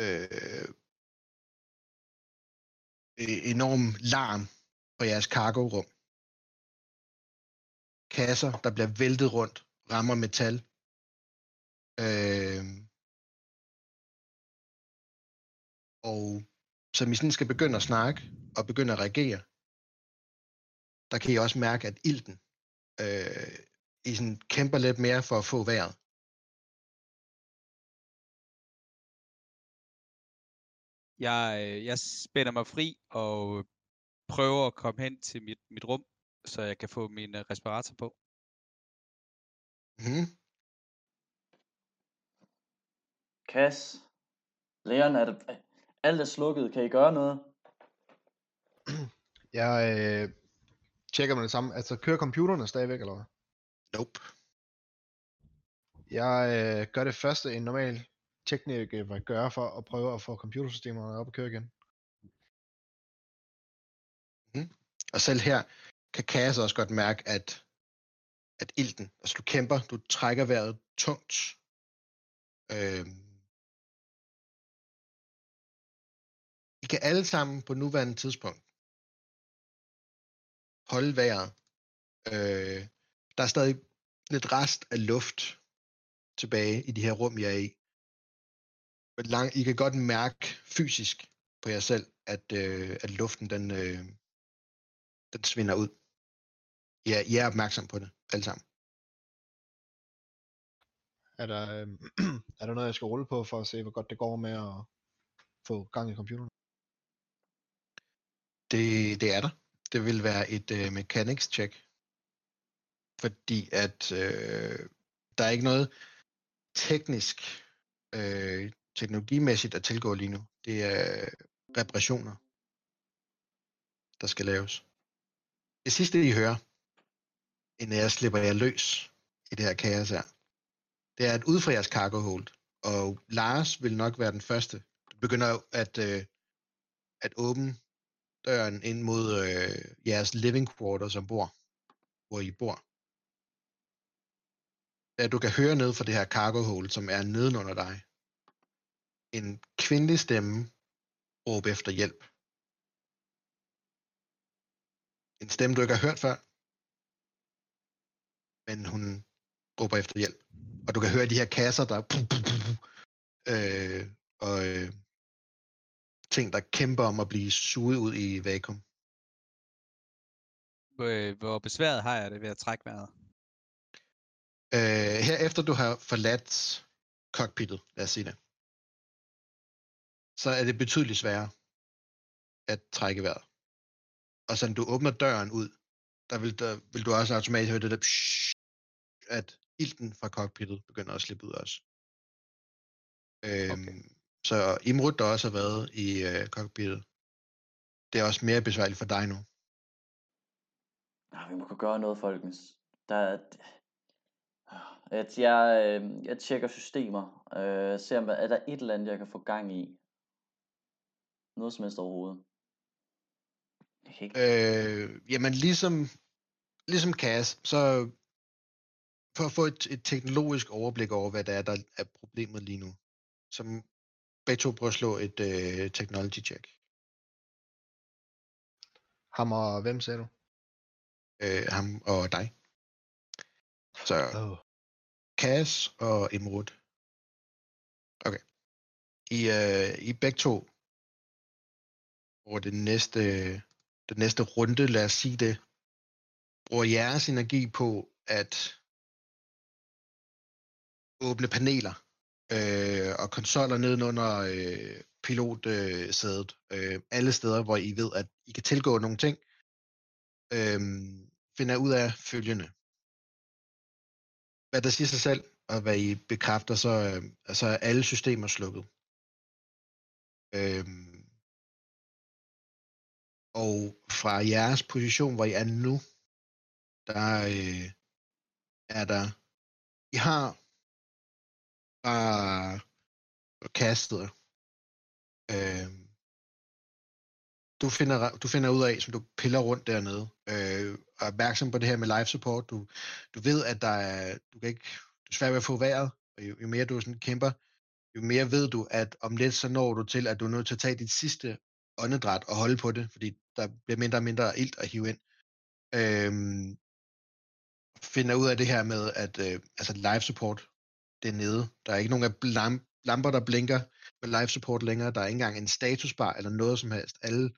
øh, e-, enorm larm på jeres cargo-rum. Kasser, der bliver væltet rundt, rammer metal. Øh, og som I sådan skal begynde at snakke og begynde at reagere, der kan I også mærke, at ilten, øh, I sådan kæmper lidt mere for at få vejret. Jeg, øh, jeg spænder mig fri og prøver at komme hen til mit, mit rum, så jeg kan få min øh, respirator på. Mm-hmm. Kas, Leon, er det, alt er slukket. Kan I gøre noget? Jeg øh, tjekker med det samme. Altså, kører computerne stadigvæk, eller hvad? Nope. Jeg øh, gør det første, en normal tekniker vil gøre for at prøve at få computersystemerne op at køre igen. Mm-hmm. Og selv her kan Kaas også godt mærke, at, at ilten, altså du kæmper, du trækker vejret tungt. Øh, I kan alle sammen på nuværende tidspunkt holde vejret. Øh, der er stadig lidt rest af luft tilbage i de her rum, jeg er i. Lang, I kan godt mærke fysisk på jer selv, at, øh, at luften den, øh, den svinder ud. Ja, I er opmærksom på det, alle sammen. Er der, øh, er der noget, jeg skal rulle på for at se, hvor godt det går med at få gang i computeren? Det, det er der. Det vil være et øh, mechanics check. Fordi at øh, der er ikke noget teknisk, øh, teknologimæssigt at tilgå lige nu. Det er reparationer, der skal laves. Det sidste, I hører, inden jeg slipper jer løs i det her kaos her, det er at ud fra jeres cargo hold, og Lars vil nok være den første, der begynder at, øh, at åbne døren ind mod øh, jeres living quarters ombord, hvor I bor. Da du kan høre ned fra det her cargo hold, som er nedenunder dig, en kvindelig stemme råbe efter hjælp. En stemme, du ikke har hørt før, men hun råber efter hjælp. Og du kan høre de her kasser, der øh, og øh, ting, der kæmper om at blive suget ud i vakuum. Øh, Hvor besværet har jeg det ved at trække vejret? Øh, herefter du har forladt cockpittet, lad os sige det, så er det betydeligt sværere at trække vejret. Og så når du åbner døren ud, der vil, der vil du også automatisk høre det der, psh, at ilten fra cockpittet begynder at slippe ud også. Øhm, okay. Så Imrud, der også har været i øh, cockpittet, det er også mere besværligt for dig nu. Ah, vi må kunne gøre noget, folkens. Der er... At jeg, øh, jeg tjekker systemer. Øh, ser om, er der et eller andet, jeg kan få gang i. Noget som helst overhovedet. Jeg kan ikke... Øh, jamen ligesom, ligesom Cass, så for at få et, et teknologisk overblik over, hvad der er, der er problemet lige nu, så begge to prøver at slå et øh, technology check. Ham og hvem sagde du? Øh, ham og dig. Så Oh. Cass og Imrud. Okay. I, øh, I begge to over det næste, den næste runde, lad os sige det, bruger jeres energi på at åbne paneler øh, og konsoller nedenunder øh, pilotsædet. Øh, alle steder, hvor I ved, at I kan tilgå nogle ting, øh, finder ud af følgende. Hvad der siger sig selv, og hvad I bekræfter, så, øh, så er alle systemer slukket. Øh, og fra jeres position, hvor I er nu, der øh, er der... I har bare kastet øh, du finder, du finder ud af, som du piller rundt dernede, øh, og er opmærksom på det her med life support. Du, du ved, at der er, du kan ikke, du er svært ved at få vejret, og jo, jo mere du sådan kæmper, jo mere ved du, at om lidt så når du til, at du er nødt til at tage dit sidste åndedræt og holde på det, fordi der bliver mindre og mindre ilt at hive ind. Øhm, finder ud af det her med, at øh, altså live support, det er nede. Der er ikke nogen af lamp, lamper, der blinker med live support længere. Der er ikke engang en statusbar eller noget som helst. Alle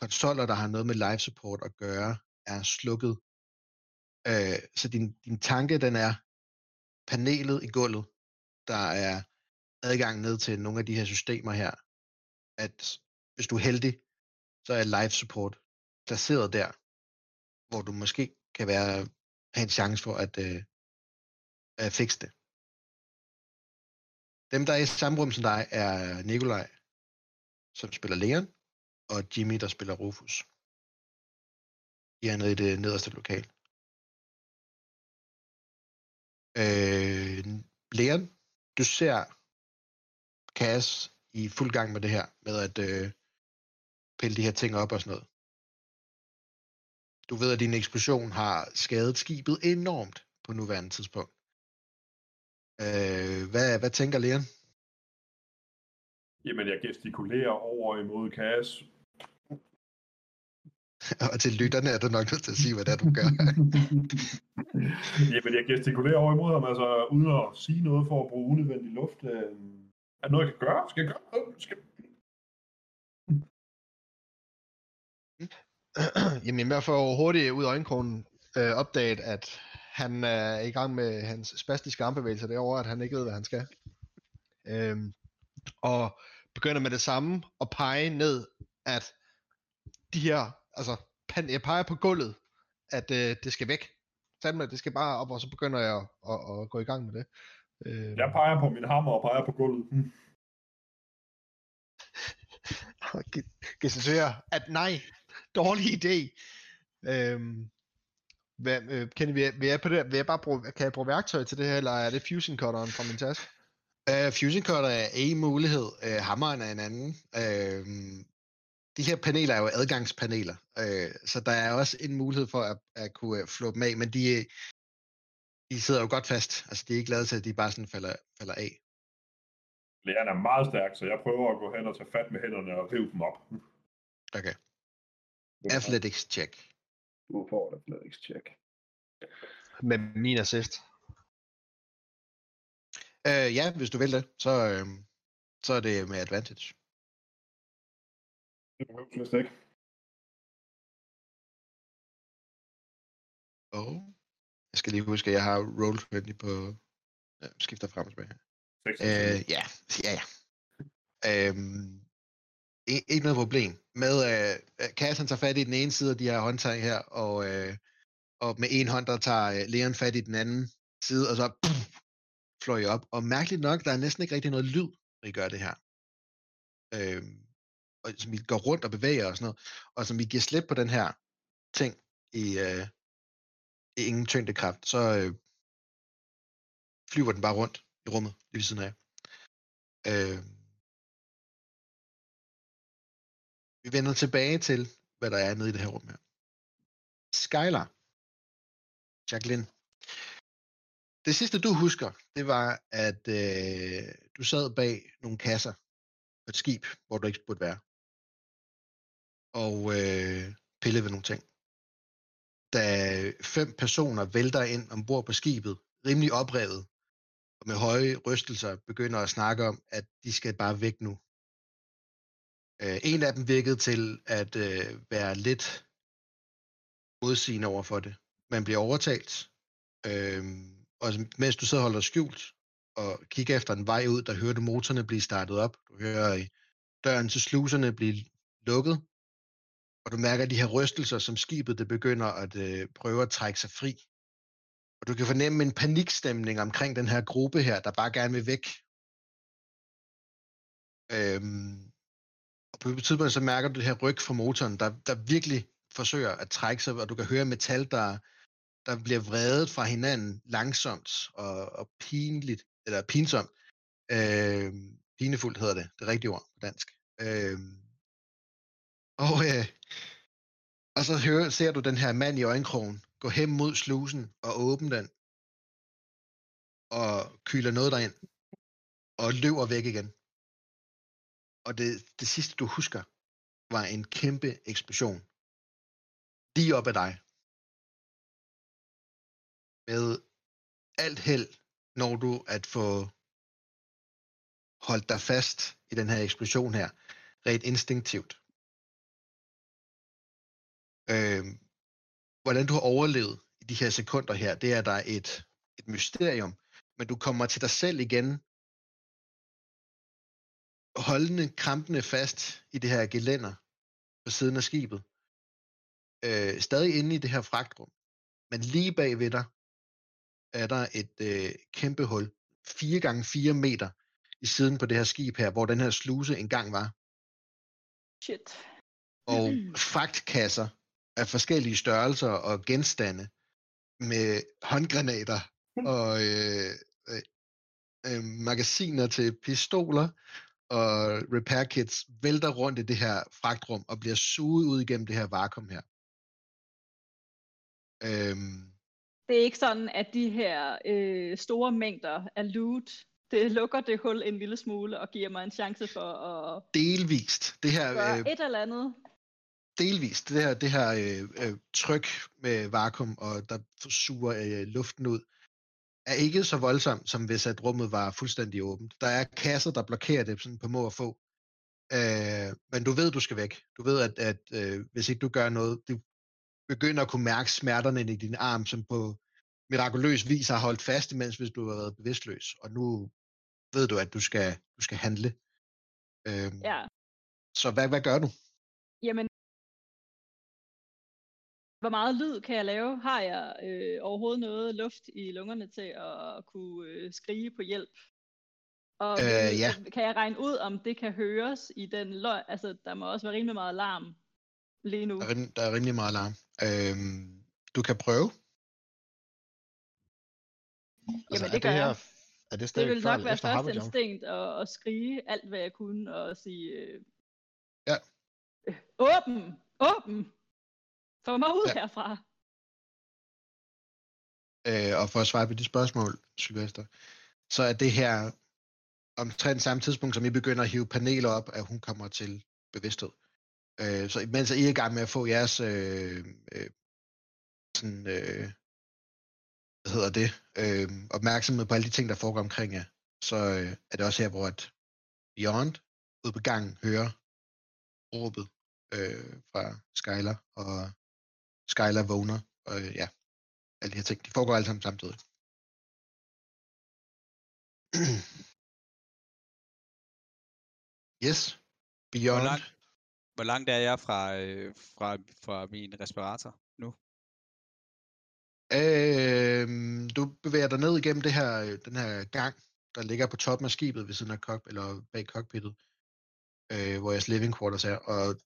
konsoller, der har noget med live support at gøre, er slukket. Øh, så din, din tanke, den er panelet i gulvet, der er adgang ned til nogle af de her systemer her, at hvis du er heldig, så er live support placeret der, hvor du måske kan være, have en chance for at, øh, at fikse det. Dem, der er i samme rum som dig, er Nikolaj, som spiller Leon, og Jimmy, der spiller Rufus. De er nede i det nederste lokal. Øh, Leon, du ser Cass i fuld gang med det her, med at øh, pille de her ting op og sådan noget. Du ved, at din eksplosion har skadet skibet enormt på nuværende tidspunkt. Øh, hvad, hvad tænker Leon? Jamen, jeg gestikulerer over imod Kaas. Og til lytterne er du nok nødt til at sige, hvad det er, du gør. Jamen, jeg gestikulerer over imod ham, altså uden at sige noget for at bruge unødvendig luft. Øh, er noget, jeg kan gøre? Skal jeg gøre noget? Skal... Jamen, hvert fald hurtigt ud af øjenkrogen øh, opdaget, at han er i gang med hans spastiske armbevægelser derovre, at han ikke ved, hvad han skal. Øhm, og begynder med det samme at pege ned, at de her, altså, pan, jeg peger på gulvet, at øh, det skal væk. Fandme, det skal bare op, og så begynder jeg at, at, at gå i gang med det. Øhm, Jeg peger på min hammer og peger på gulvet. Hm. gestikulerer, at nej, dårlig idé. Øhm, hvad, øh, vil jeg, vil, jeg på det, vil jeg bare bruge, kan jeg bruge værktøj til det her, eller er det fusion cutteren fra min taske? Uh, Fusion Cutter er en mulighed, uh, hammeren er en anden. Uh, de her paneler er jo adgangspaneler, uh, så der er også en mulighed for at, at kunne uh, flå dem af, men de, de sidder jo godt fast. Altså, de er ikke lavet til, at de bare sådan falder, falder af. Læren er meget stærk, så jeg prøver at gå hen og tage fat med hænderne og rive dem op. Okay. Athletics check. Du får et athletics check. Med min assist. Uh, ja, hvis du vil det, så, uh, så er det med advantage. Det behøver vist ikke. Og jeg skal lige huske, at jeg har roll 20 på... Ja, skifter frem og tilbage. 26. Øh, ja, ja, ja. Øhm, ikke, noget problem. Med øh, øh Cass, han tager fat i den ene side af de her håndtag her, og, øh, og med en hånd, der tager øh, Leon fat i den anden side, og så pff, flår I op. Og mærkeligt nok, der er næsten ikke rigtig noget lyd, når I gør det her. Øh, og som vi går rundt og bevæger og sådan noget, og som vi giver slip på den her ting i, øh, i ingen tyngdekraft, så øh, flyver den bare rundt i rummet lige ved siden af. Øh, vi vender tilbage til, hvad der er nede i det her rum her. Skylar. Jacqueline. Det sidste, du husker, det var, at øh, du sad bag nogle kasser på et skib, hvor du ikke burde være. Og øh, pillede ved nogle ting. Da fem personer vælter ind ombord på skibet, rimelig oprevet, og med høje rystelser begynder at snakke om, at de skal bare væk nu. Øh, en af dem virkede til at øh, være lidt modsigende over for det. Man bliver overtalt, øh, og mens du sidder og holder dig skjult, og kigger efter en vej ud, der hører du motorerne blive startet op. Du hører døren til sluserne blive lukket, og du mærker de her rystelser, som skibet det begynder at øh, prøve at trække sig fri. Og du kan fornemme en panikstemning omkring den her gruppe her, der bare gerne vil væk. Øhm, på et tidspunkt så mærker du det her ryg fra motoren, der, der virkelig forsøger at trække sig, og du kan høre metal, der, der bliver vredet fra hinanden langsomt og, og pinligt, eller pinsomt. Øh, pinefuldt hedder det, det rigtige ord på dansk. Øh, og, øh, og så hører, ser du den her mand i øjenkrogen gå hen mod slusen og åbne den, og kyler noget derind, og løber væk igen. Og det, det sidste, du husker, var en kæmpe eksplosion. Lige op ad dig. Med alt held når du at få holdt dig fast i den her eksplosion her, rent instinktivt. Øh, hvordan du har overlevet i de her sekunder her, det er der et, et mysterium, men du kommer til dig selv igen, holdende, krampende fast i det her gelænder på siden af skibet. Øh, stadig inde i det her fragtrum. Men lige bag ved dig er der et øh, kæmpe hul, 4 gange 4 meter i siden på det her skib her, hvor den her sluse engang var. Shit. Og fragtkasser af forskellige størrelser og genstande med håndgranater og øh, øh, øh, magasiner til pistoler og repair kits vælter rundt i det her fragtrum og bliver suget ud igennem det her vakuum her. Øhm, Det er ikke sådan, at de her øh, store mængder af loot, det lukker det hul en lille smule og giver mig en chance for at delvist. Det her, øh, et eller andet. delvist. Det her, det her øh, øh, tryk med vakuum, og der suger øh, luften ud, er ikke så voldsomt, som hvis at rummet var fuldstændig åbent. Der er kasser, der blokerer det sådan på må og få. Øh, men du ved, du skal væk. Du ved, at, at øh, hvis ikke du gør noget, du begynder at kunne mærke smerterne i din arm, som på mirakuløs vis har holdt fast, imens hvis du har været bevidstløs. Og nu ved du, at du skal, du skal handle. Øh, Ja, Så hvad, hvad gør du? jamen. Hvor meget lyd kan jeg lave? Har jeg øh, overhovedet noget luft i lungerne til at kunne øh, skrige på hjælp? Og Øh, ja. kan jeg regne ud, om det kan høres i den løg? Altså, der må også være rimelig meget larm lige nu. Der er, rim, der er rimelig meget larm. Øh, du kan prøve. Jamen, er det gør her, jeg. Er det Det ville nok være første instinkt at, at skrige alt, hvad jeg kunne, og sige, øh, Ja. øh, åben, åben, få mig ud Ja. herfra. Øh, og for at svare på de spørgsmål, Sylvester, så er det her omtrent samme tidspunkt, som I begynder at hive paneler op, at hun kommer til bevidsthed. Øh, så mens I er i gang med at få jeres øh, øh, sådan, øh, hvad hedder det, øh, opmærksomhed på alle de ting, der foregår omkring jer, så øh, er det også her, hvor at Beyond ude på gangen hører råbet øh, fra Skyler, og Skyler vågner, og øh, ja, alle de her ting, de foregår alle sammen samtidig. yes, Beyond. Hvor langt, hvor langt er jeg fra, øh, fra, fra min respirator nu? Øhm, du bevæger dig ned igennem det her, øh, den her gang, der ligger på toppen af skibet ved siden af cock, eller bag cockpittet, øh, hvor jeres living quarters er, og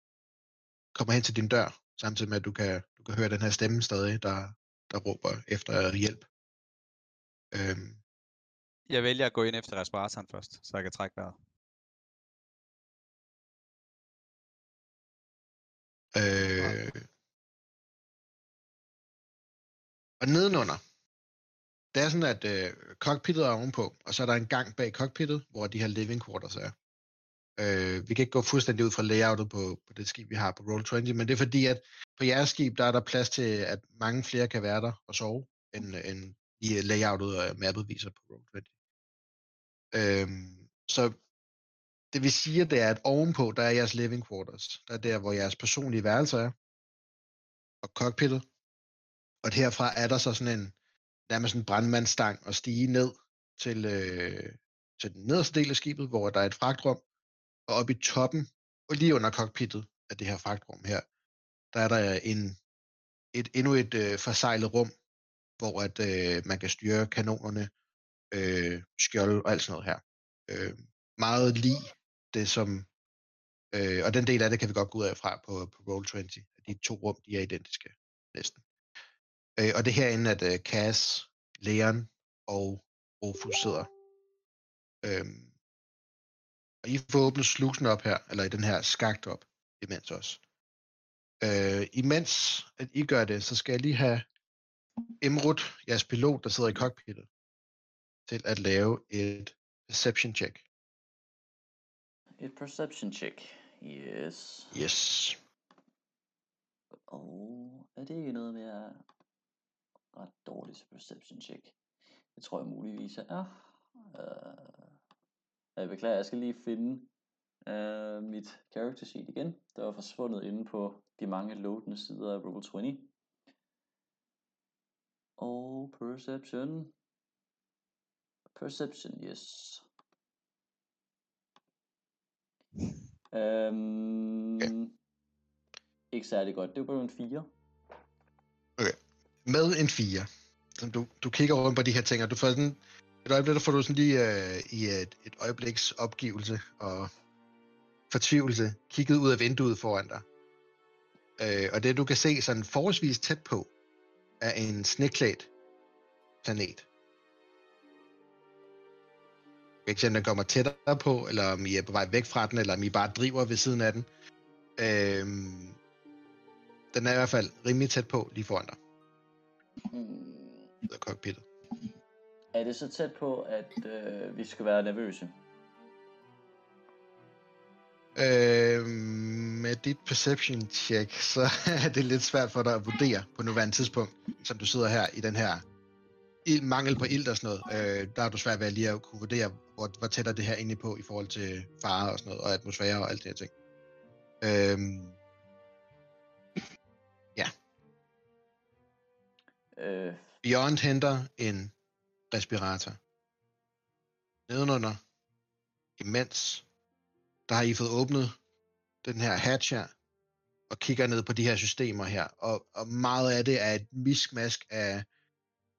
kommer hen til din dør, samtidig med, at du kan, du kan høre den her stemme stadig, der, der råber efter hjælp. Øhm, Jeg vælger at gå ind efter respiratoren først, så jeg kan trække vejret. øh, og nedenunder, det er sådan, at øh, cockpittet er ovenpå, og så er der en gang bag cockpittet, hvor de her living quarters er. Øh, vi kan ikke gå fuldstændig ud fra layoutet på, på det skib, vi har på Roll20, men det er fordi, at på jeres skib, der er der plads til, at mange flere kan være der og sove, end, end i øh, layoutet og øh, mappet viser på Roll20. Øh, så det vi siger, det er, at ovenpå, der er jeres living quarters. Der er der, hvor jeres personlige værelser er. Og cockpittet. Og herfra er der så sådan en, nærmest en brandmandstang og stige ned til, øh, til den nederste del af skibet, hvor der er et fragtrum. Og oppe i toppen, og lige under cockpittet af det her fragtrum her, der er der en, et, endnu et øh, forsejlet rum, hvor at, øh, man kan styre kanonerne, øh, skjold og alt sådan noget her. Øh, meget lige det, som Øh, og den del af det kan vi godt gå ud af fra på, på Roll20. De to rum, de er identiske næsten. Øh, og det er herinde, at øh, Cass, Leon og Rufus sidder. Øh, og I får åbnet slusen op her, eller i den her skagt op, imens også. Øh, imens at I gør det, så skal jeg lige have Emrud, jeres pilot, der sidder i cockpittet, til at lave et perception check. Et perception check. Yes. Yes. Og er det ikke noget med at ret dårligt perception check? Det tror jeg muligvis er. Uh, jeg beklager, jeg skal lige finde uh, mit character sheet igen. Der var forsvundet inde på de mange loadende sider af Roll20. Og perception. Perception, yes. Øhm, Okay. Ikke særlig godt. Det var en 4. Med en 4. Så du, du kigger rundt på de her ting, og du får sådan, et øjeblik, der får du sådan lige øh, i et, et øjebliks opgivelse og fortvivlelse kigget ud af vinduet foran dig. Øh, og det du kan se sådan forholdsvis tæt på, er en sneklædt planet. Jeg kan ikke se, om den kommer tættere på, eller om I er på vej væk fra den, eller om I bare driver ved siden af den. Øhm, den er i hvert fald rimelig tæt på, lige foran dig, Mm, ud af cockpittet. Er det så tæt på, at øh, vi skal være nervøse? Øh, med dit perception check, så er det lidt svært for dig at vurdere på nuværende tidspunkt, som du sidder her i den her ild, mangel på ild og sådan noget. Øh, der er du svært ved at lige at kunne vurdere, hvor, hvor tæt er det her inde på i forhold til fare og sådan noget, og atmosfære og alt det her ting. Øh, Øh, Beyond henter en respirator. Nedenunder, imens, der har I fået åbnet den her hatch her, og kigger ned på de her systemer her, og, og meget af det er et miskmask af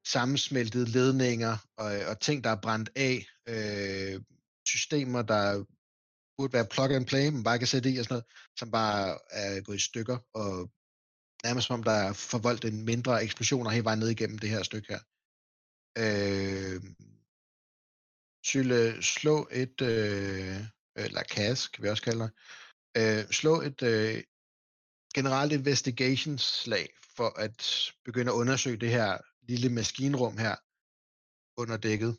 sammensmeltede ledninger og, og ting, der er brændt af, øh, systemer, der burde være plug and play, man bare kan sætte i og sådan noget, som bare er gået i stykker, og nærmest som om der er forvoldt en mindre eksplosioner hele vejen ned igennem det her stykke her. Øh, Sylle, slå et, øh, eller Cas, kan vi også kalde dig, øh, slå et øh, generelt investigations-slag for at begynde at undersøge det her lille maskinrum her under dækket,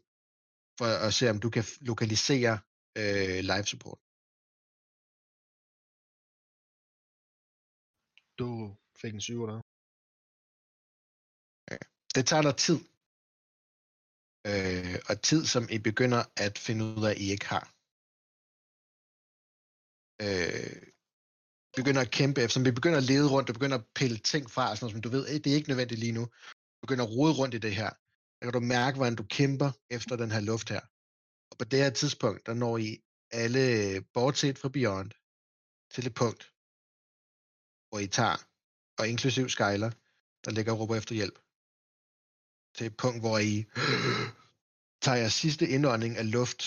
for at se, om du kan lokalisere øh, live support. Du fik en 7 der. Det tager dig tid. Øh, og tid, som I begynder at finde ud af, at I ikke har. Øh, begynder at kæmpe efter, som vi begynder at lede rundt, og begynder at pille ting fra, sådan noget, som du ved, det er ikke nødvendigt lige nu. Du begynder at rode rundt i det her. Der kan du mærke, hvordan du kæmper efter den her luft her. Og på det her tidspunkt, der når I alle, bortset fra Beyond, til et punkt, hvor I tager, og inklusiv Skyler, der ligger og råber efter hjælp. Til et punkt, hvor I tager jeres sidste indånding af luft,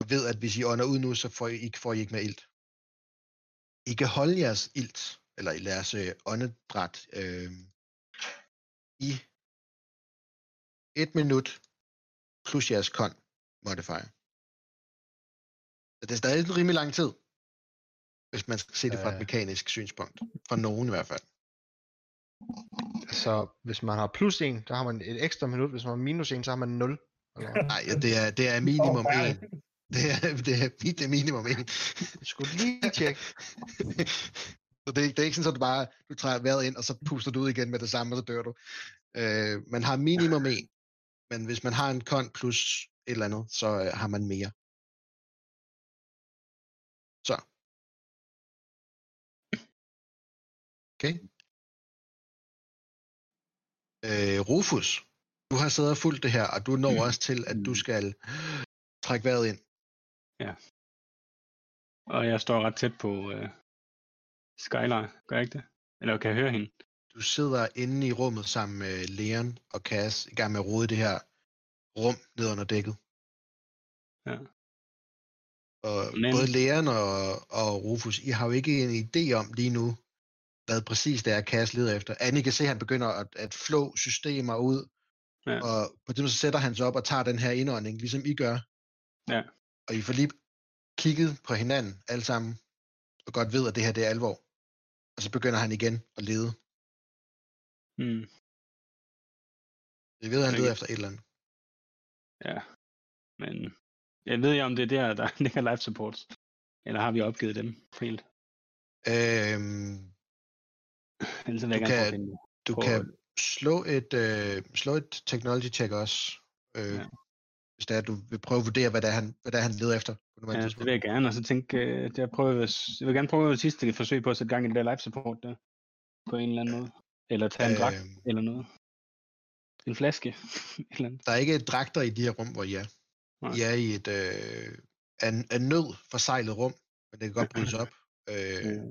og ved, at hvis I ånder ud nu, så får I ikke, får I ikke mere ilt. I kan holde jeres ilt, eller i jeres øh, åndedræt, øh, i et minut, plus jeres kon modifier. Så det er stadig en rimelig lang tid, hvis man skal se det fra et mekanisk synspunkt. Fra nogen i hvert fald. Så hvis man har plus 1, der har man et ekstra minut. Hvis man har minus 1, så har man 0. Eller, hvad? Nej, ja, det er, det er minimum Åh, 1. Det er, det er, det er minimum 1. skulle lige tjekke. så det, er- det er ikke sådan, at du bare du træder vejret ind, og så puster du ud igen med det samme, og så dør du. Øh, man har minimum 1. Men hvis man har en kon plus et eller andet, så øh, har man mere. Så. Okay. Øh, Rufus, du har siddet og fulgt det her, og du når også til, at du skal trække vejret ind. Og jeg står ret tæt på øh, Skylar, gør jeg ikke det? Eller kan jeg høre hende? Du sidder inde i rummet sammen med Leon og Cass i gang med at rode det her rum ned under dækket. Ja. Og Men- både Leon og, og Rufus, I har jo ikke en idé om lige nu, hvad præcis det er, Cass leder efter. Annie kan se, at han begynder at, at flå systemer ud, Ja. og på det så sætter han sig op og tager den her indånding, ligesom I gør. Ja. Og I får lige kigget på hinanden alle sammen, og godt ved, at det her det er alvor. Og så begynder han igen at lede. Mm. Vi ved, at han Okay. leder efter et eller andet. Ja. Men jeg ved ikke, om det er der, der ligger live supports. Eller har vi opgivet dem helt? Øhm, Ellers vil jeg Du gerne kan- at du Prøv kan at- slå et, øh, slå et technology check også. Øh, Ja. Hvis det er, at du vil prøve at vurdere, hvad det er, han, hvad det er, han leder efter. På Ja, det vil jeg gerne, og så tænke, øh, det jeg, prøver, jeg vil gerne prøve et sidste forsøg på at sætte gang i det der live support der, på en eller anden måde. Eller tage en dragt, Øhm, eller noget. En flaske, eller andet. der er ikke dragter i de her rum, hvor I er. Nej. I er i et øh, af, af nød forsejlet rum, men det kan godt brydes op. Øh, Øh,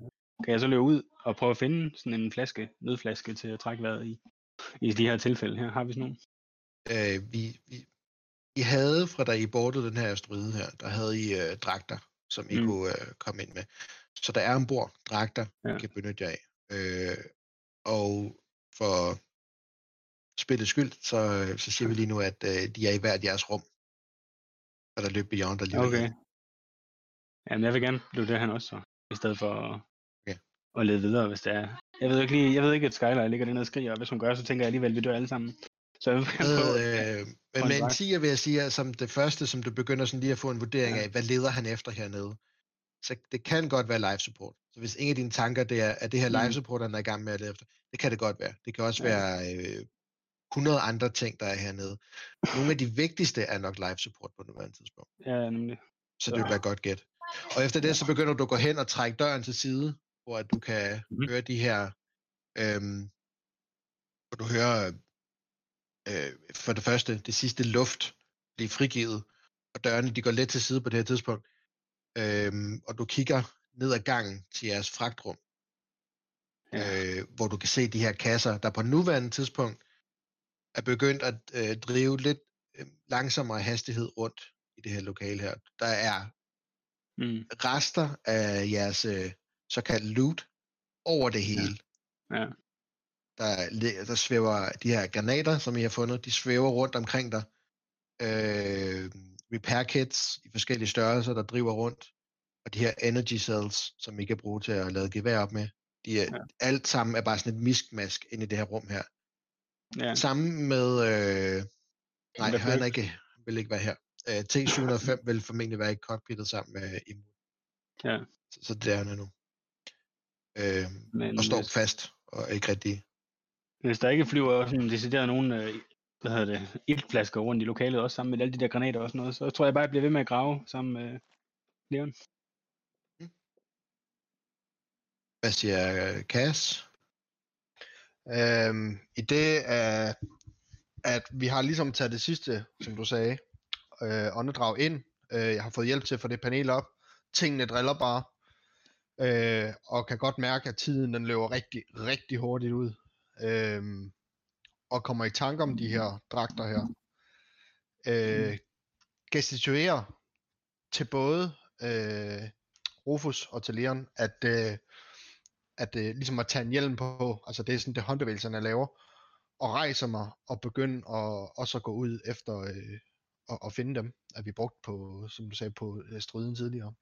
Kan jeg så løbe ud og prøve at finde sådan en flaske, nødflaske til at trække vejret i? I de her tilfælde her, har vi sådan nogle? øh, vi, vi, I havde, fra da I bordede den her asteroide her, der havde I øh, dragter, som I Mm. kunne øh, komme ind med. Så der er ombord dragter, ja. I kan benytte jer af. Øh, og for spillets skyld, så, øh, så siger vi lige nu, at øh, de er i hvert jeres rum. Og der løb Beyond alligevel. Okay. Jamen, jeg vil gerne blive det han også så, i stedet for at lede videre, hvis det er. Jeg ved ikke lige, jeg ved ikke, at Skylar ligger dernede og skriger, og hvis hun gør, så tænker jeg alligevel, at vi dør alle sammen. Så jeg vil prøve. øh, men en med en dragt. 10'er vil jeg sige, at som det første, som du begynder sådan lige at få en vurdering Ja. af, hvad leder han efter hernede. Så det kan godt være live support. Så hvis ingen af dine tanker, det er, at det her live Mm. support, han er i gang med at lede efter, det kan det godt være. Det kan også Ja. være øh, 100 andre ting, der er hernede. Nogle af de vigtigste er nok live support på nuværende tidspunkt. Ja, nemlig. Så det vil være godt gæt. Og efter det, så begynder du at gå hen og trække døren til side, hvor at du kan mm-hmm. høre de her, øhm, hvor du hører øh, for det første, det sidste luft blive frigivet, og dørene de går lidt til side på det her tidspunkt. Øhm, og du kigger ned ad gangen til jeres fragtrum, Ja. øh, hvor du kan se de her kasser, der på nuværende tidspunkt er begyndt at øh, drive lidt øh, langsommere hastighed rundt i det her lokale her. Der er Mm. rester af jeres øh, såkaldte loot over det hele. Ja. Der, li- der svæver de her granater, som I har fundet, de svæver rundt omkring dig. Øh, repair kits i forskellige størrelser, der driver rundt. Og de her energy cells, som I kan bruge til at lade gevær op med. De er, Ja. Alt sammen er bare sådan et miskmask inde i det her rum her. Ja. Sammen med... Øh, nej, Hvad han er ikke, han vil ikke være her. Øh, T705 vil formentlig være i cockpittet sammen med Immo. Ja. Så, så det er han nu. Øh, Men og står hvis, fast og er ikke rigtig... hvis der ikke flyver sådan decideret nogen øh, hvad hedder det, iltflasker rundt i lokalet, også sammen med alle de der granater og sådan noget, så tror jeg bare, jeg bliver ved med at grave sammen med Leon. Hvad siger Cass? Øhm, I det, at, at vi har ligesom taget det sidste, som du sagde, øh, åndedrag ind. Øh, jeg har fået hjælp til at få det panel op. Tingene driller bare. Øh, og kan godt mærke, at tiden den løber rigtig, rigtig hurtigt ud. Øh, og kommer i tanke om de her dragter her. Øh, gestituerer til både øh, Rufus og til Leon, at, øh, at øh, ligesom at tage en hjelm på, altså det er sådan det håndbevægelserne laver, og rejser mig og begynde at også at gå ud efter øh, at, at finde dem, at vi brugt på, som du sagde, på øh, striden tidligere.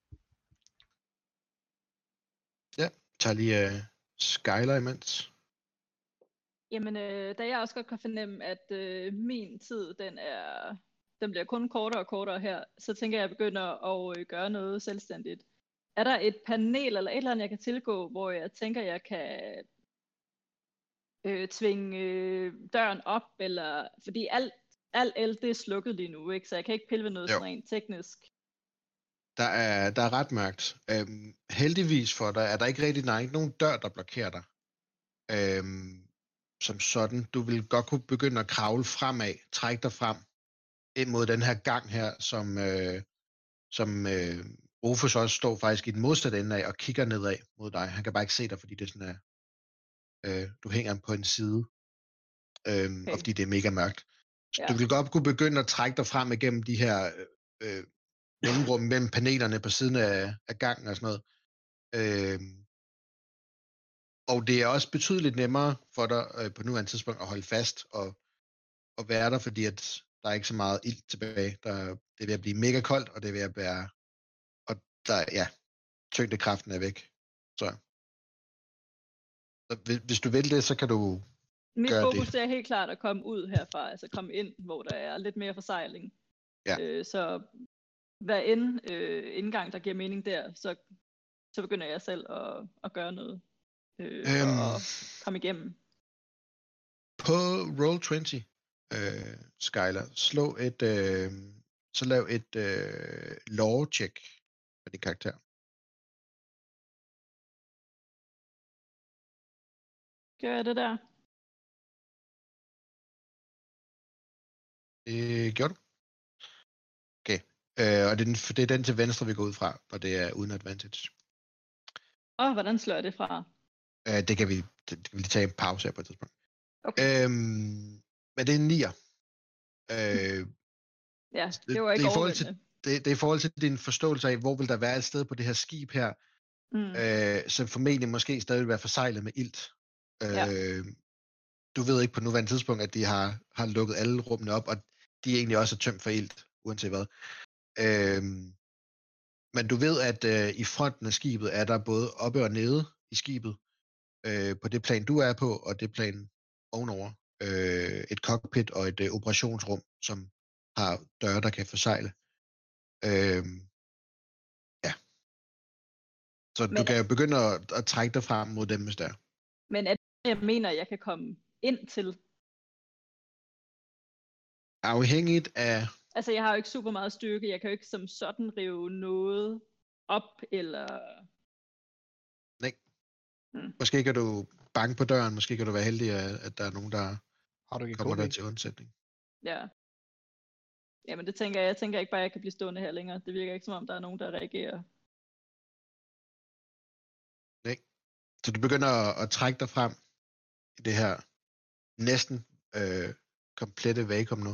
Tager lige uh, Skyler imens. Jamen, øh, da jeg også godt kan fornemme, at øh, min tid, den er, den bliver kun kortere og kortere her, så tænker jeg, at jeg begynder at øh, gøre noget selvstændigt. Er der et panel eller et eller andet, jeg kan tilgå, hvor jeg tænker, jeg kan øh, tvinge øh, døren op, eller fordi alt, alt el, det er slukket lige nu, ikke? så jeg kan ikke pille ved noget Jo. sådan rent teknisk. Der er, der er ret mørkt. Øhm, heldigvis for dig er der ikke rigtig, der er ikke nogen dør, der blokerer dig. Øhm, som sådan. Du vil godt kunne begynde at kravle fremad, trække dig frem, ind mod den her gang her, som, øh, som øh, Rufus også står faktisk i den modsatte ende af og kigger nedad mod dig. Han kan bare ikke se dig, fordi det sådan er, øh, du hænger på en side. Øhm, okay. Og fordi det er mega mørkt. Så Ja. du vil godt kunne begynde at trække dig frem igennem de her øh, mellemrum mellem panelerne på siden af, af gangen og sådan noget. Øh, og det er også betydeligt nemmere for dig øh, på nuværende tidspunkt at holde fast og, og være der, fordi at der er ikke så meget ild tilbage. Der, det er ved at blive mega koldt, og det er ved at være... Og der, ja, tyngdekraften er væk. Så, så hvis, hvis du vil det, så kan du Mit gøre fokus det. det er helt klart at komme ud herfra, altså komme ind, hvor der er lidt mere forsejling. Ja. Øh, så hvad end øh, indgang, der giver mening der, så, så begynder jeg selv at, at gøre noget øh, Øhm. at komme igennem. På Roll20, øh, Skyler, slå et, øh, så lav et øh, law check på din karakter. Gør jeg det der? Det gjorde du. Øh, og det er, den, det er den til venstre, vi går ud fra, og det er uden advantage. Åh, hvordan slår jeg det fra? Øh, det, kan vi, det, det kan vi lige tage en pause her på et tidspunkt. Okay. Øhm, men det er en nier. Øh, Ja, det- det var det ikke er i forhold til- det, det er i forhold til din forståelse af, hvor vil der være et sted på det her skib her, Mm. øh, som formentlig måske stadig vil være forsejlet med ilt. Øh, Ja. Du ved ikke på nuværende tidspunkt, at de har, har lukket alle rummene op, og de egentlig også er tømt for ilt, uanset hvad. Øh, men du ved, at øh, i fronten af skibet er der både oppe og nede i skibet, øh, på det plan, du er på, og det plan ovenover, øh, et cockpit og et øh, operationsrum, som har døre, der kan forsejle. Øh, ja. Så Men, du kan jo begynde at, at trække dig frem mod dem, hvis der. Men er det, jeg mener, jeg kan komme ind til? Afhængigt af, Altså, jeg har jo ikke super meget styrke. Jeg kan jo ikke som sådan rive noget op, eller... måske kan du banke på døren, måske kan du være heldig, at, der er nogen, der Har du ikke kommer der til undsætning. Ja. Jamen, det tænker jeg. Jeg tænker ikke bare, at jeg kan blive stående her længere. Det virker ikke, som om der er nogen, der reagerer. Så du begynder at, at trække dig frem i det her næsten øh, komplette vakuum nu.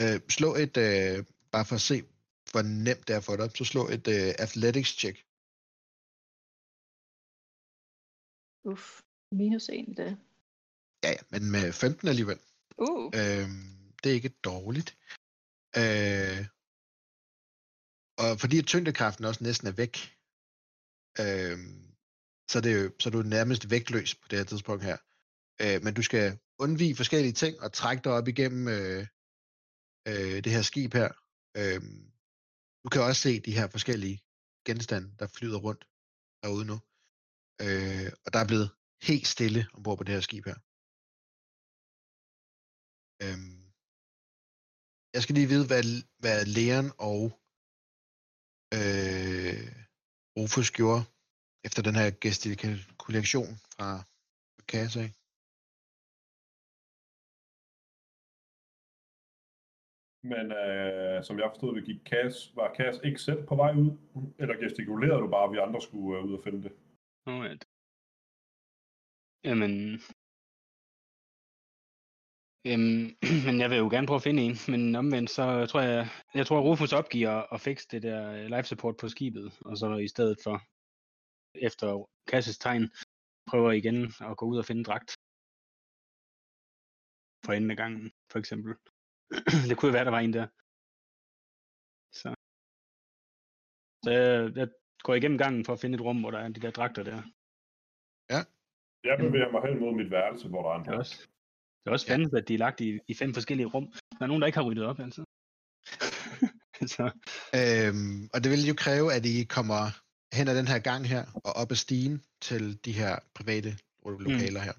Øh, slå et, øh, bare for at se, hvor nemt det er for dig, så slå et øh, athletics check. Uff. Minus en, det. Ja, ja, men med 15 alligevel. Uh. Øh, det er ikke dårligt. Øh, og fordi tyngdekraften også næsten er væk, øh, så, er det jo, så er du nærmest vægtløs på det her tidspunkt her. Øh, men du skal undvige forskellige ting og trække dig op igennem øh, øh, det her skib her. Øh, du kan også se de her forskellige genstande, der flyder rundt derude nu. Øh, og der er blevet helt stille ombord på det her skib her. Øhm, jeg skal lige vide, hvad, hvad Leon og øh, Rufus gjorde efter den her gestikulation fra Kasa. Men øh, som jeg forstod det, gik Cass, var Cass ikke selv på vej ud? Eller gestikulerede du bare, at vi andre skulle øh, ud og finde det? Nå, ja. Jamen... Øhm, men jeg vil jo gerne prøve at finde en, men omvendt så tror jeg, jeg tror Rufus opgiver at fikse det der life support på skibet, og så i stedet for, efter Kasses tegn, prøver igen at gå ud og finde en dragt. For enden af gangen, for eksempel. det kunne jo være, der var en der. Så, så jeg, jeg går igennem gangen for at finde et rum, hvor der er de der dragter der. Jeg bevæger mig hen mod mit værelse, hvor der er en er også, det er også spændende, at de er lagt i, i fem forskellige rum. Der er nogen, der ikke har ryddet op, altså. så, Øhm, og det vil jo kræve, at I kommer hen ad den her gang her, og op ad stigen til de her private lokaler her.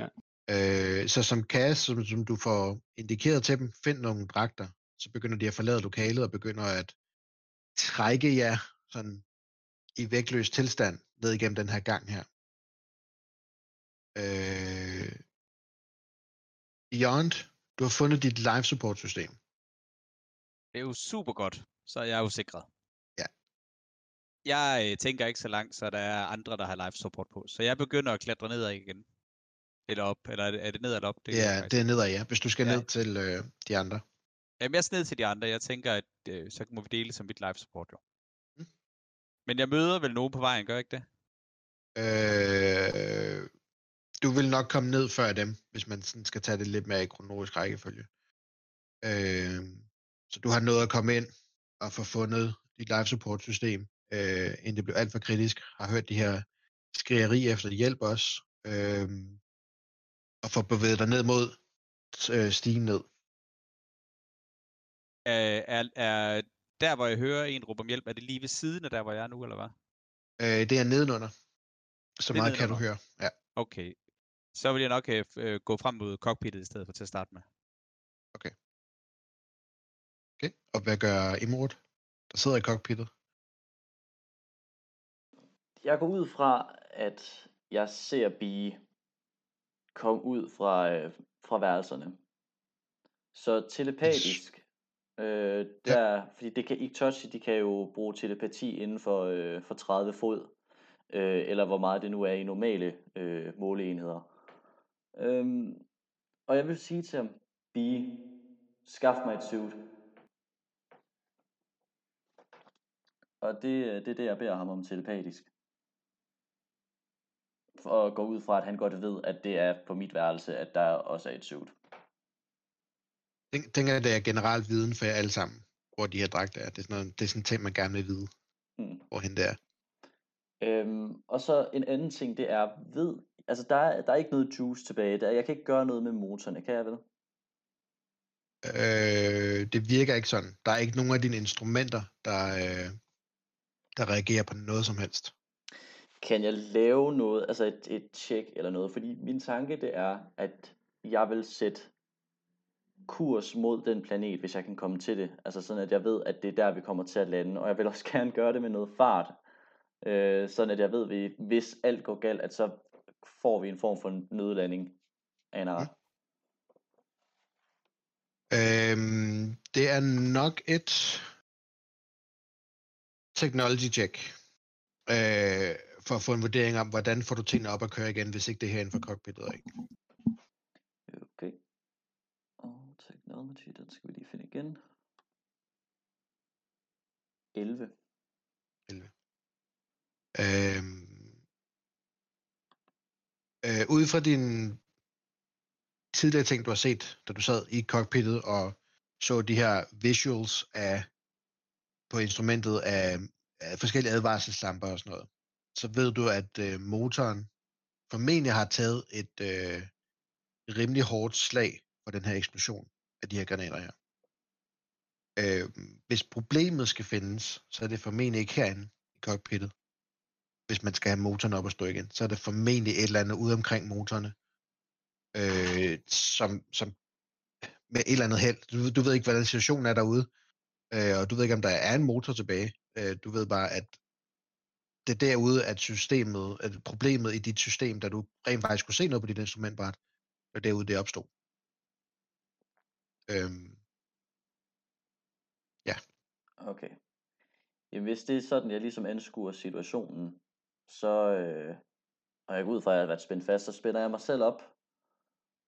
Ja. Øh, så som Cass, som, som du får indikeret til dem, find nogle dragter, så begynder de at forlade lokalet og begynder at trække jer sådan i vægtløs tilstand ned igennem den her gang her. Øh, Beyond, du har fundet dit life support system. Det er jo super godt, så er jeg jo sikret. Ja. Jeg øh, tænker ikke så langt, så der er andre, der har life support på. Så jeg begynder at klatre nedad igen. Eller op, eller er det, er det ned eller op? Det, faktisk det er nedad, ja, hvis du skal Ja. ned til øh, de andre. Jamen, jeg sned til de andre. Jeg tænker, at øh, så må vi dele som mit live support, jo. Mm. Men jeg møder vel nogen på vejen, gør jeg ikke det? Øh, du vil nok komme ned før dem, hvis man sådan skal tage det lidt mere i kronologisk rækkefølge. Øh, så du har nået at komme ind og få fundet dit live support system, øh, inden det blev alt for kritisk. Har hørt de her skrigeri efter hjælp også. Øh, og få bevæget dig ned mod øh, stigen ned. Er, er, er der, hvor jeg hører en råbe om hjælp, er det lige ved siden af der, hvor jeg er nu, eller hvad? Øh, det er nedenunder. Så Det meget kan du nedenunder. høre. Ja. Okay. Så vil jeg nok øh, øh, gå frem mod cockpittet i stedet for til at starte med. Okay. Og hvad gør Imrud, der sidder i cockpittet? Jeg går ud fra, at jeg ser Bee komme ud fra, øh, fra værelserne. Så telepatisk, øh, der, fordi det kan ikke touch, de kan jo bruge telepati inden for, øh, for 30 fod, øh, eller hvor meget det nu er i normale øh, måleenheder. Øhm, og jeg vil sige til ham, Bee, skaff mig et suit. Og det, øh, det er det, jeg beder ham om telepatisk. For at gå ud fra, at han godt ved, at det er på mit værelse, at der også er et suit. Tænker, det er generelt viden for jer alle sammen, hvor de her dragter er. Det er sådan, noget, det er sådan en ting, man gerne vil vide, Hmm. hvorhen det er. Øhm, og så en anden ting, det er, ved, altså der er, der er ikke noget juice tilbage. Der, jeg kan ikke gøre noget med motorerne, kan jeg vel? Øh, det virker ikke sådan. Der er ikke nogen af dine instrumenter, der, øh, der reagerer på noget som helst. Kan jeg lave noget, altså et, et check eller noget? Fordi min tanke det er, at jeg vil sætte kurs mod den planet, hvis jeg kan komme til det. Altså sådan, at jeg ved, at det er der, vi kommer til at lande. Og jeg vil også gerne gøre det med noget fart. Øh, sådan at jeg ved, at hvis alt går galt, at så får vi en form for nødlanding af en art. Øhm, det er nok et technology check. Øh, for at få en vurdering om, hvordan får du tingene op at køre igen, hvis ikke det er herinde for cockpittet. Ikke? Okay. Og technology, den skal vi lige finde igen. 11. Øhm, øh, ud fra din tidligere ting, du har set, da du sad i cockpittet og så de her visuals af, på instrumentet af, af forskellige advarselslamper og sådan noget, så ved du, at øh, motoren formentlig har taget et øh, rimelig hårdt slag for den her eksplosion af de her granater her. Øh, hvis problemet skal findes, så er det formentlig ikke herinde i cockpittet hvis man skal have motoren op og stå igen, så er det formentlig et eller andet ude omkring motorerne, øh, som, som med et eller andet held. Du, du ved ikke, hvordan situationen er derude, øh, og du ved ikke, om der er en motor tilbage. Øh, du ved bare, at det er derude, at systemet, at problemet i dit system, da du rent faktisk kunne se noget på dit instrumentbræt, det var derude, det opstod. Øhm, Okay. Jamen, hvis det er sådan, jeg ligesom anskuer situationen, så, øh, og jeg går ud fra, at jeg har været spændt fast, så spænder jeg mig selv op,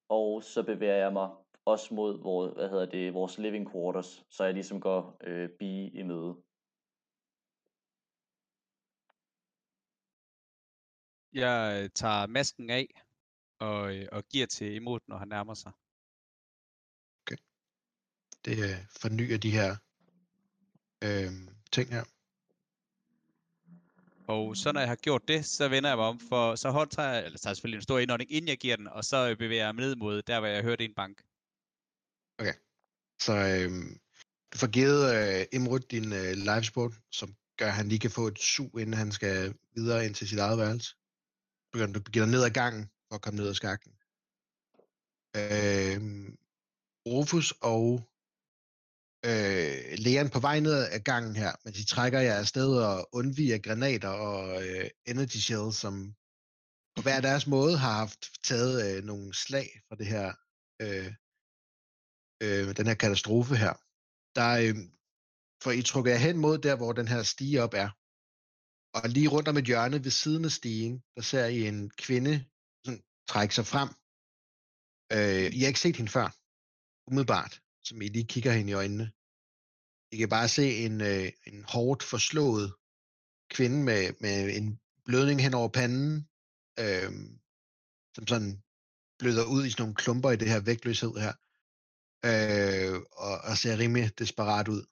og så bevæger jeg mig også mod vores, hvad hedder det, vores living quarters, så jeg ligesom går øh, bi i møde. Jeg øh, tager masken af og, øh, og giver til Emot, når han nærmer sig. det øh, fornyer de her øh, ting her. Og så når jeg har gjort det, så vender jeg mig om, for så hold tager jeg, eller tager jeg selvfølgelig en stor indånding, inden jeg giver den, og så bevæger jeg mig ned mod der, hvor jeg hørte en bank. Så øh, du får givet øh, Imrud din øh, live support, som gør, at han lige kan få et sug, inden han skal videre ind til sit eget værelse. Begynder, du begiver ned ad gangen for at komme ned ad skakten. Øh, Rufus og øh, Leon på vej ned ad gangen her, men de trækker jer afsted og undviger granater og øh, energy shells, som på hver deres måde har haft taget øh, nogle slag fra det her øh, øh, den her katastrofe her, der øh, for I trykker jer hen mod der, hvor den her stige op er. Og lige rundt om et hjørne ved siden af stigen, der ser I en kvinde sådan, trække sig frem. Øh, I har ikke set hende før, umiddelbart. som I lige kigger hende i øjnene. I kan bare se en, øh, en hårdt forslået kvinde med, med en blødning hen over panden, øh, som sådan bløder ud i sådan nogle klumper i det her vægtløshed her, øh, og, og ser rimelig desperat ud.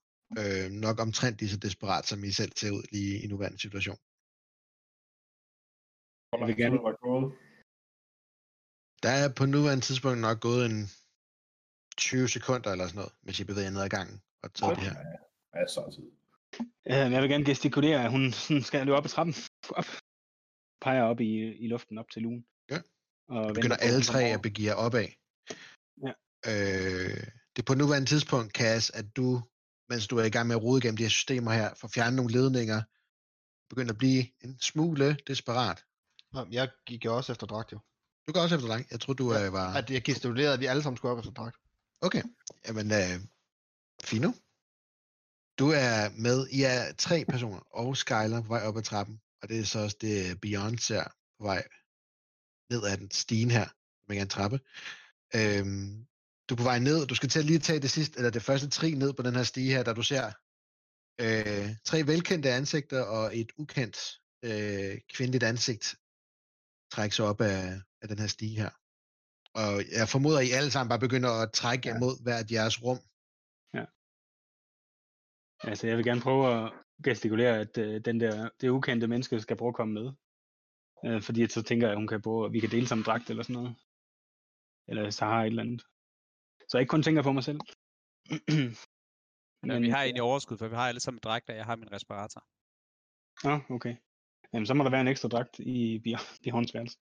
Øh, nok omtrent lige så desperat, som I selv ser ud lige i nuværende situation. Hvor lang tid er der gået? Der er på nuværende tidspunkt nok gået en 20 sekunder eller sådan noget, hvis I bevæger ned ad gangen og tager det her. Masser af tid. Øh, jeg vil gerne gestikulere, at hun skal løbe op ad trappen. Op. Peger op i, i luften op til lugen. Ja. Og Så venter begynder alle tre at begive jer opad. Ja. Øh, det er på nuværende tidspunkt, Cass, at du, mens du er i gang med at rode gennem de her systemer her, får fjernet nogle ledninger, begynder at blive en smule desperat. Nå, Jeg gik jo også efter dragt jo. Du går også efter dig. Jeg tror, du Ja, øh, var... At jeg gestikulerede, at vi alle sammen skulle op efter dragt. Okay, jamen øh, Fino. Du er med, I er tre personer, og Skyler på vej op ad trappen, og det er så også det Beyond ser på vej ned ad den stigen her, med en trappe. Øhm, du er på vej ned, du skal til at lige tage det sidste, eller det første trin ned på den her stige her, da du ser øh, tre velkendte ansigter og et ukendt øh, kvindeligt ansigt trække sig op af, af den her stige her. Og jeg formoder, at I alle sammen bare begynder at trække Ja. ja. mod hvert jeres rum. Altså, jeg vil gerne prøve at gestikulere, at øh, den der, det ukendte menneske skal prøve at komme med. Øh, fordi så tænker jeg, at hun kan prøve, at vi kan dele samme dragt eller sådan noget. Eller så har et eller andet. Så jeg ikke kun tænker på mig selv. Men vi har egentlig overskud, for vi har alle sammen dragter, og jeg har min respirator. Ja, okay. Jamen, så må der være en ekstra dragt i Bjørns værelse.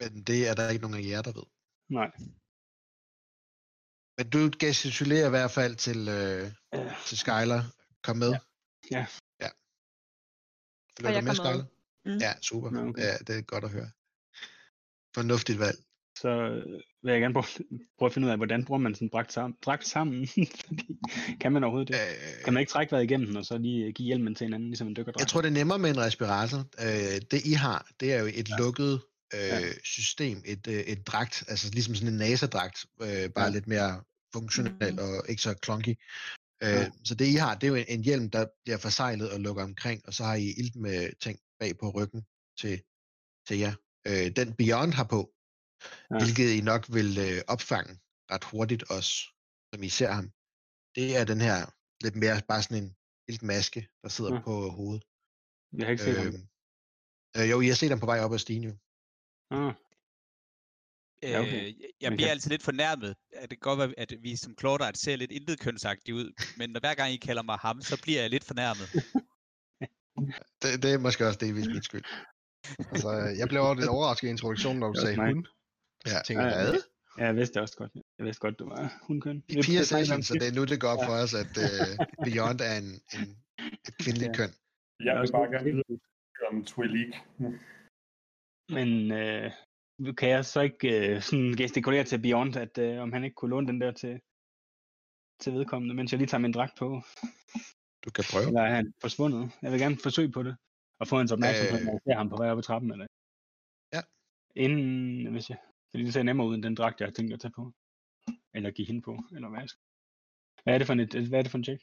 Men det er der ikke nogen af jer, der ved. Nej. Men du gestikulerer i hvert fald til, øh, Øh, til Skyler. Kom med. Ja. Ja. ja. Jeg du med, med. Skyler? Mm. Ja, super. Nå, okay. Ja, det er godt at høre. Fornuftigt valg. så øh, vil jeg gerne prøve, prøve at finde ud af, hvordan bruger man sådan dragt sammen. Dragt sammen? Kan man overhovedet det? Øh, Kan man ikke trække vejret igennem den, og så lige give hjelmen til hinanden, ligesom en dykkerdragt? Jeg tror, det er nemmere med en respirator. Øh, det I har, det er jo et Ja. lukket øh, Ja. system, et, øh, et dragt, altså ligesom sådan en NASA-dragt, øh, bare Ja. lidt mere funktionel og ikke så clunky. Øh, Ja. Så det I har, det er jo en, en hjelm, der bliver forsejlet og lukker omkring, og så har I ilt med ting bag på ryggen til, til jer. Øh, den Beyond har på, Ja. hvilket I nok vil øh, opfange ret hurtigt også, som I ser ham. Det er den her lidt mere bare sådan en iltmaske, der sidder Ja. ja. på hovedet. Jeg har ikke set ham. Øh, øh, jo, I har set ham på vej op ad stigen jo. Ah, Ja, okay. Øh, jeg- bliver kan- altid lidt fornærmet. At det kan godt være, at vi som Claudite ser lidt intet kønsagtigt ud, men når hver gang I kalder mig ham, så bliver jeg lidt fornærmet. Det, det er måske også delvis min skyld. Altså, jeg blev også lidt overrasket i introduktionen, når du sagde hun. Ja. Jeg tænker, Ja, ja, hvad? ja, jeg vidste det også godt. Jeg vidste godt, du var hundkøn. I piger session, så det er nu, det går op for os, at uh, Beyond er en, en, et kvindeligt Ja. køn. Jeg vil bare gerne vide om Twilig. Men øh, kan jeg så ikke øh, sådan gestikulere til Beyond, at øh, om han ikke kunne låne den der til, til vedkommende, mens jeg lige tager min dragt på? Du kan prøve. Eller er han forsvundet? Jeg vil gerne forsøge på det. Og få hans opmærksomhed, Øh. når jeg ser ham på vej op ad trappen. Eller... Ja. Inden, hvis jeg... Fordi det ser nemmere ud end den dragt, jeg har tænkt at tage på. Eller give hende på, eller hvad jeg skal. Hvad er det for en, hvad er det for en check?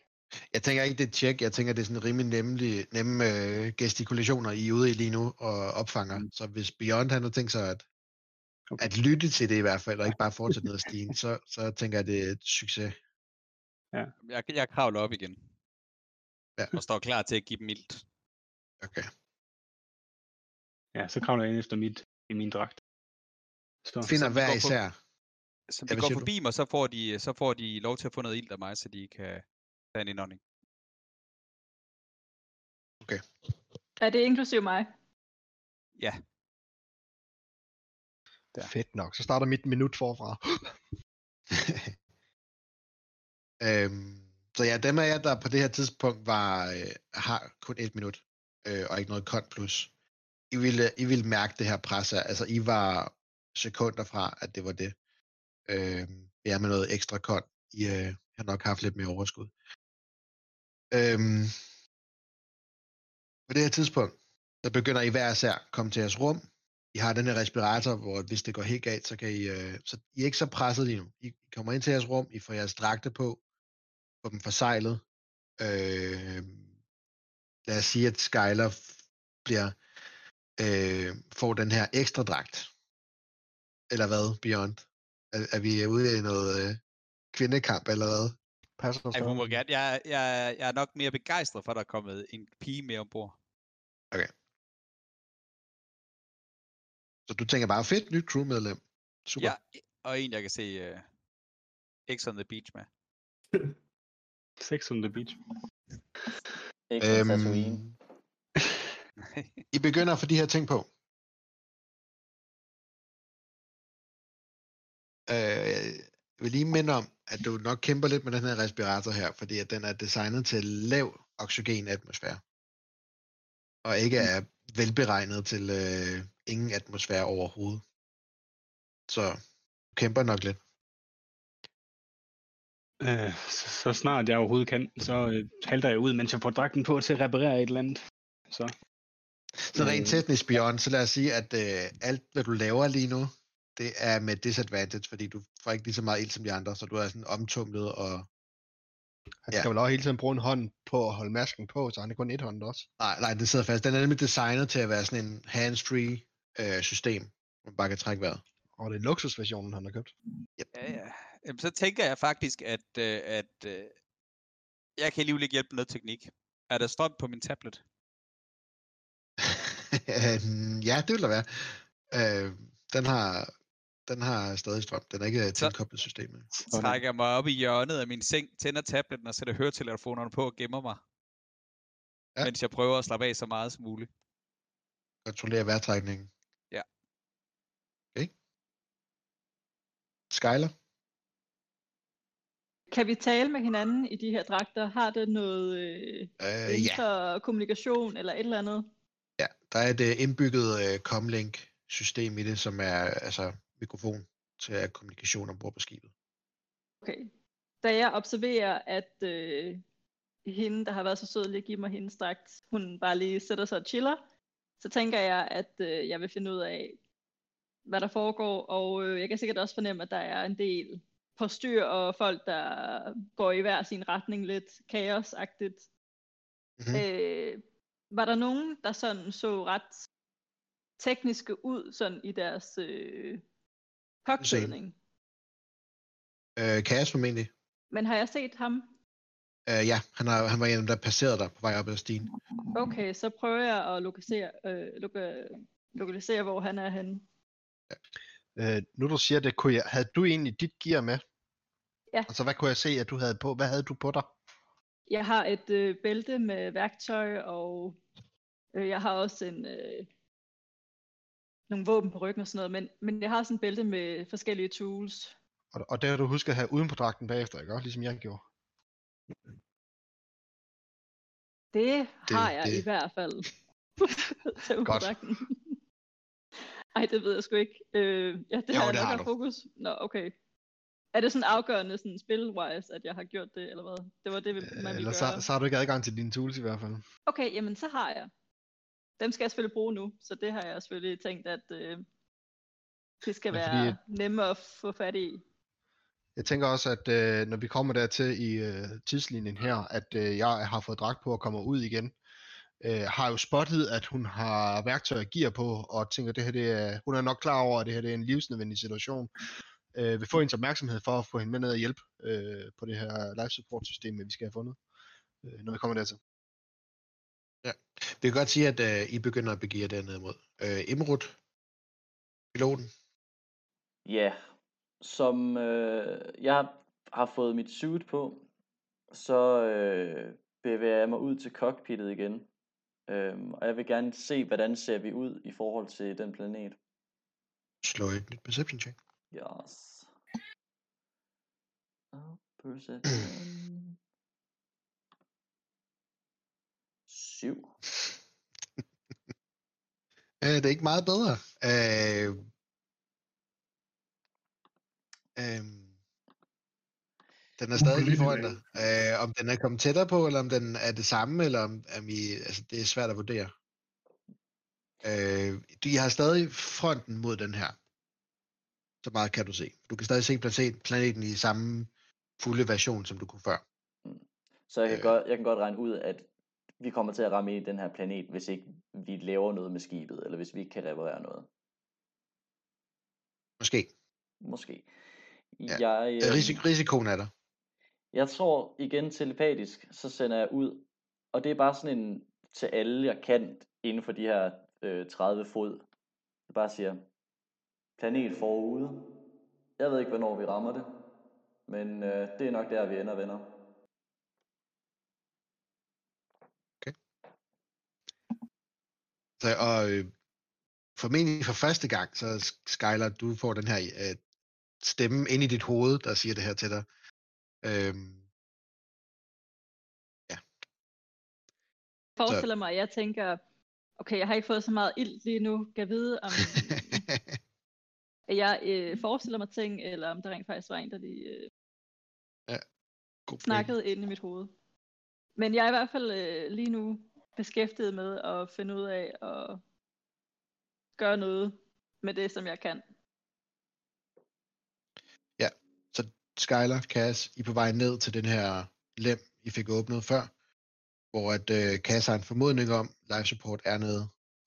Jeg tænker ikke, det er tjek. Jeg tænker, det er sådan rimelig nemlig, nemme øh, gestikulationer, I er ude i lige nu og opfanger. Mm. Så hvis Beyond han har tænkt sig at, Okay. at lytte til det i hvert fald, og ikke bare fortsætte ned ad stigen, så, så tænker jeg, det er et succes. Jeg, jeg kravler op igen. Ja. Og står klar til at give dem ilt. Okay. Ja, så kravler jeg ind efter mit, i min dragt. Så, Finder Så vi hver går på- især. Som Ja, de hvad går siger du? forbi mig, så får, de, så får de lov til at få noget ilt af mig, så de kan tage en indånding. Er det inklusiv mig? Ja, Ja. Fedt nok. Så starter mit minut forfra. øhm, så ja, dem af jer, der på det her tidspunkt var, øh, har kun et minut, øh, og ikke noget kont plus, I ville, I ville mærke det her pres. Altså, I var sekunder fra, at det var det. Øh, ja, med noget ekstra kold. I øh, har nok haft lidt mere overskud. Øh, på det her tidspunkt, så begynder I hver især at komme til jeres rum. I har den her respirator, hvor hvis det går helt galt, så kan I, øh, så I er ikke så presset lige nu. I kommer ind til jeres rum, I får jeres dragte på, får dem forsejlet. Øh, lad os sige, at Skyler bliver, øh, får den her ekstra dragt. Eller hvad, Beyond? Er, er vi ude i noget øh, kvindekamp, eller hvad? Passer Ej, hun må gerne. Jeg, jeg, jeg er nok mere begejstret for, at der er kommet en pige med ombord. Så du tænker bare, fedt, nyt crewmedlem. Super. Ja, og en, jeg kan se uh, X on the Beach med. Sex on the beach. Ikke øhm... I begynder at få de her ting på. Øh, jeg vil lige minde om, at du nok kæmper lidt med den her respirator her, fordi at den er designet til lav oxygenatmosfære. Og ikke er velberegnet til øh, ingen atmosfære overhovedet. Så du kæmper nok lidt. Øh, så, så snart jeg overhovedet kan, så øh, halter jeg ud, mens jeg får dragten på til at reparere et eller andet. Så. Så rent Øh. teknisk, Bjørn, så lad os sige, at øh, alt, hvad du laver lige nu, det er med disadvantage, fordi du får ikke lige så meget ild som de andre, så du er sådan omtumlet og... Han Ja. skal vel også hele tiden bruge en hånd på at holde masken på, så han er kun et hånd også. Nej, nej, det sidder fast. Den er nemlig designet til at være sådan en hands-free øh, system, hvor man bare kan trække vejret. Og det er luksusversionen, han har købt. Ja, ja. Jamen, så tænker jeg faktisk, at, øh, at øh, jeg kan alligevel ikke hjælpe med noget teknik. Er der strøm på min tablet? Øhm, ja, det vil der være. Øh, den har, den har stadig strøm. Den er ikke Så- tilkoblet systemet. Så trækker jeg mig op i hjørnet af min seng, tænder tabletten og sætter høretelefonerne på og gemmer mig. Ja. Mens jeg prøver at slappe af så meget som muligt. Kontrollere vejrtrækningen. Ja. Okay. Skyler? Kan vi tale med hinanden i de her dragter? Har det noget øh, Øh, ja. interkommunikation eller et eller andet? ja, der er et øh, indbygget øh, comlink-system i det, som er altså mikrofon til kommunikation ombord på skibet. Okay. Da jeg observerer, at øh, hende, der har været så sød lige at give mig hendes dragt, hun bare lige sætter sig og chiller, så tænker jeg, at øh, jeg vil finde ud af, hvad der foregår, og øh, jeg kan sikkert også fornemme, at der er en del på styr, og folk, der går i hver sin retning lidt kaosagtigt. Mhm. Øh, var der nogen, der sådan så ret tekniske ud sådan i deres øh, påklædning? Øh, Kaos formentlig. Men har jeg set ham? Øh, ja, han, har, han var en af dem, der passerede dig på vej op ad stigen. Okay, så prøver jeg at lokalisere, øh, loka, lokalisere hvor han er henne. Øh, nu du siger det, kunne jeg, havde du egentlig dit gear med? Ja. Altså hvad kunne jeg se, at du havde på? Hvad havde du på dig? Jeg har et øh, bælte med værktøj, og øh, jeg har også en, øh, nogle våben på ryggen og sådan noget, men, men jeg har sådan et bælte med forskellige tools. Og, og det har du husket at have uden på dragten bagefter, ikke? Ligesom jeg gjorde. Det har jeg det- i hvert fald. Godt. Ej, det ved jeg sgu ikke. Øh, ja, det Jo, har jeg det nok har fokus. Nå, okay. Er det sådan afgørende sådan spil-wise, at jeg har gjort det, eller hvad? Det var det, man Øh, ville Eller gøre. så, så har du ikke adgang til dine tools i hvert fald. Okay, jamen så har jeg. Dem skal jeg selvfølgelig bruge nu, så det har jeg selvfølgelig tænkt, at øh, det skal Ja, være fordi- nemme at få fat i. Jeg tænker også, at øh, når vi kommer dertil i øh, tidslinjen her, at øh, jeg har fået dragt på og kommer ud igen, øh, har jo spottet, at hun har værktøj og gear på, og tænker, det her, det er, hun er nok klar over, at det her det er en livsnødvendig situation. Øh, vil få hendes opmærksomhed for at få hende med ned og hjælpe øh, på det her life support system, vi skal have fundet, øh, når vi kommer dertil. Vi kan godt sige, at øh, I begynder at begive jer dernede mod. Øh, Imrud, piloten. Ja, som øh, jeg har fået mit suit på, så øh, bevæger jeg mig ud til cockpittet igen. Øhm, og jeg vil gerne se, hvordan ser vi ud i forhold til den planet. Slå et nyt perception check. Yes. Og perception. Syv. Øh, det er ikke meget bedre. Øh, øh, den er stadig lige foran dig. Øh, om den er kommet tættere på, eller om den er det samme, eller om, om I, altså, det er svært at vurdere. Øh, de har stadig fronten mod den her. Så meget kan du se. Du kan stadig se planeten, planeten i samme fulde version, som du kunne før. Så jeg kan, Øh. godt, jeg kan godt regne ud, at vi kommer til at ramme ind i den her planet, hvis ikke vi laver noget med skibet, eller hvis vi ikke kan reparere noget. Måske. Måske. Ja. Jeg, Øh, Risik- risikoen er der. Jeg tror igen telepatisk, så sender jeg ud, og det er bare sådan en til alle, jeg kan inden for de her øh, 30 fod. Jeg bare siger, planet forude. Jeg ved ikke, hvornår vi rammer det, men øh, det er nok der, vi ender, venner. Så, og øh, formentlig for første gang, så Skylar, du får den her øh, stemme ind i dit hoved, der siger det her til dig. Øhm, forestiller mig, at jeg tænker, okay, jeg har ikke fået så meget ild lige nu. Kan jeg vide, om at jeg øh, forestiller mig ting, eller om der rent faktisk var en, der lige øh, God pointe. snakkede ind i mit hoved. Men jeg er i hvert fald øh, lige nu beskæftiget med at finde ud af at gøre noget med det, som jeg kan. Ja, så Skyler, Cass, I er på vej ned til den her lem, I fik åbnet før, hvor at øh, Cass har en formodning om, live support er nede,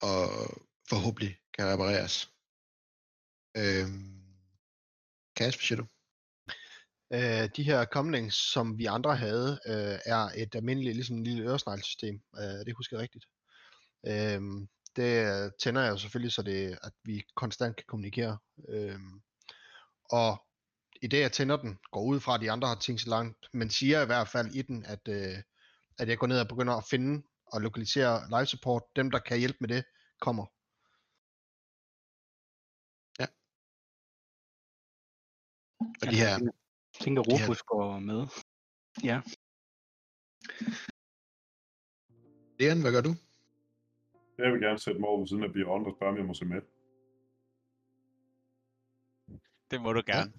og forhåbentlig kan repareres. Øhm, Cass, hvad siger du? Øh, de her comlinks, som vi andre havde, øh, er et almindeligt, ligesom en lille øresneglsystem. Øh, det husker jeg rigtigt. Øh, det tænder jeg jo selvfølgelig, så det, at vi konstant kan kommunikere. Øh, og i det, jeg tænder den, går ud fra, at de andre har tænkt så langt, men siger i hvert fald i den, at, øh, at jeg går ned og begynder at finde og lokalisere live support. Dem, der kan hjælpe med det, kommer. Og de her, Jeg tænker, Rufus går med. Ja. Leon, hvad gør du? Jeg vil gerne sætte mig over ved siden af Beyond og spørge, om jeg må se med. Det må du gerne.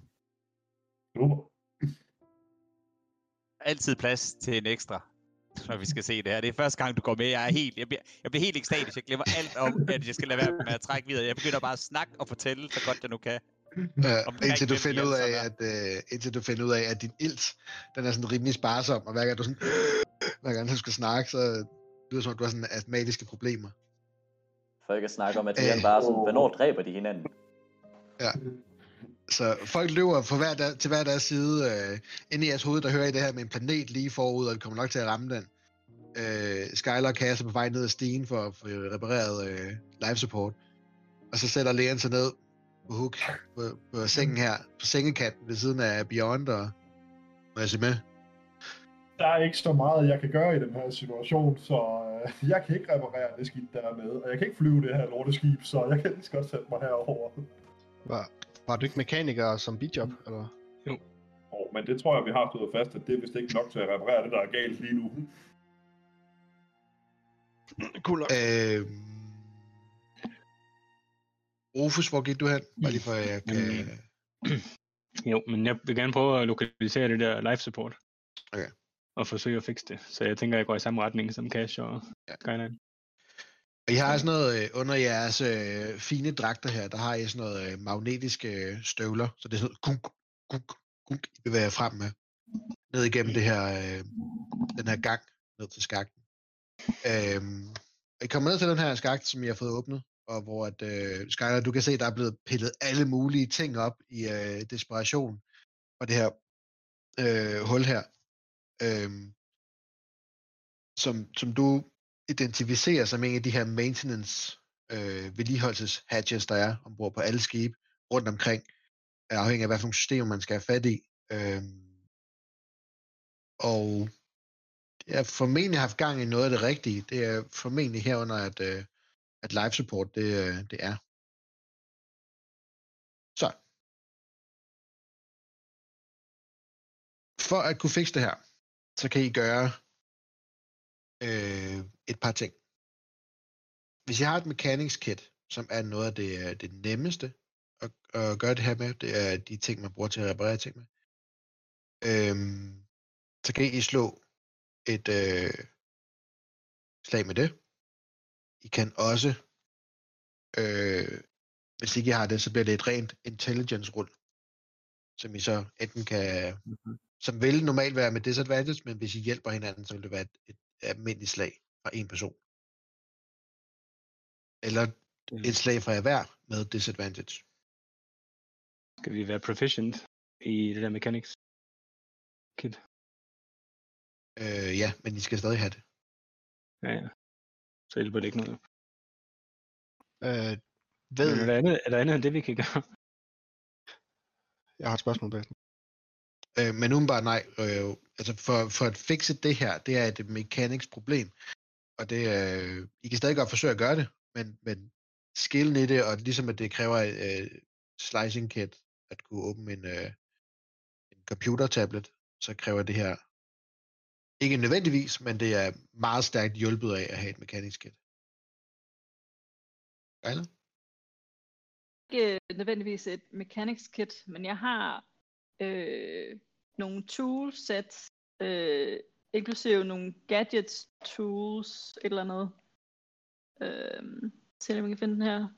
Super. Altid plads til en ekstra, når vi skal se det her. Det er første gang, du går med. Jeg er helt, jeg bliver, jeg bliver helt ekstatisk. Jeg glemmer alt om, at jeg skal lade være med at trække videre. Jeg begynder bare at snakke og fortælle, så godt jeg nu kan. Øh, indtil du finder vi ud af, at, øh, indtil du finder ud af, at din ilt, den er sådan rimelig sparsom, og hver gang du sådan, hver gang du skal snakke, så lyder det som om, du har sådan astmatiske problemer. For ikke at snakke om, at Øh. Leon bare sådan, hvornår dræber de hinanden? Så folk løber for hver der, til hver deres side. Øh, inde i jeres hoved, der hører I det her med en planet lige forud, og det kommer nok til at ramme den. Øh, Skylar og Cass er på vej ned ad stigen for at få repareret øh, live support. Og så sætter Leon sig ned på hook på, på sengen her, på sengekanten ved siden af Beyond, og må jeg se med? Der er ikke så meget, jeg kan gøre i den her situation, så øh, jeg kan ikke reparere det skib, der er med. Og jeg kan ikke flyve det her lorteskib, så jeg kan lige så godt sætte mig herover. Var, var du ikke mekaniker som bidjob? Eller? Oh, men det tror jeg, vi har stået fast, at det er vist ikke nok til at reparere det, der er galt lige nu. Cool. Øh, Rufus, hvor gik du hen? Bare lige for, at jeg kan... Jamen, Jo, men jeg vil gerne prøve at lokalisere det der live support. Okay. Og forsøge at fikse det. Så jeg tænker, jeg går i samme retning som Cash og Ja. Skyline. Og I har sådan noget øh, under jeres øh, fine dragter her, der har I sådan noget øh, magnetiske øh, støvler, så det er sådan noget gunk, gunk, gunk, I bevæger frem med. Ned igennem det her, øh, den her gang, ned til skakten. Og I kommer ned til den her skakt, som I har fået åbnet, og hvor at, øh, Skyler, du kan se, der er blevet pillet alle mulige ting op i øh, desperation og det her øh, hul her. øh, som, som du identificerer som en af de her maintenance øh, vedligeholdelses hatches, der er ombord på alle skibe rundt omkring, afhængig af, hvad for systemer man skal have fat i. Øh, og jeg har formentlig haft gang i noget af det rigtige. Det er formentlig herunder, at, øh, at live support, det, øh, det er. Så. For at kunne fikse det her, så kan I gøre øh, et par ting. Hvis I har et mechanics kit, som er noget af det, øh, det nemmeste at, at gøre det her med, det er de ting, man bruger til at reparere ting med, øh, så kan I slå et øh, slag med det. I kan også Øh, hvis ikke I har det, så bliver det et rent intelligence-rull, som I så enten kan, Mhm. som vil normalt være med disadvantage, men hvis I hjælper hinanden, så vil det være et, et almindeligt slag fra en person. Eller et slag fra hver med disadvantage. Skal vi være proficient i det der mechanics kit? Øh, ja, men I skal stadig have det. Ja, ja. Så hjælper det ikke noget. Øh, ved, Men er der, andet, er der andet end det, vi kan gøre? jeg har et spørgsmål bag. Øh, men umiddelbart nej. Øh, altså for, for at fikse det her, det er et mechanics problem. Og det, øh, I kan stadig godt forsøge at gøre det, men, men skillen i det, og ligesom at det kræver et øh, slicing kit at kunne åbne en, øh, en computer-tablet, så kræver det her ikke nødvendigvis, men det er meget stærkt hjulpet af at have et mechanics kit. Eller? ikke nødvendigvis et mechanics kit, men jeg har øh, nogle toolsets, øh, inklusive nogle gadgets, tools, et eller andet. Øh, se om vi kan finde den her.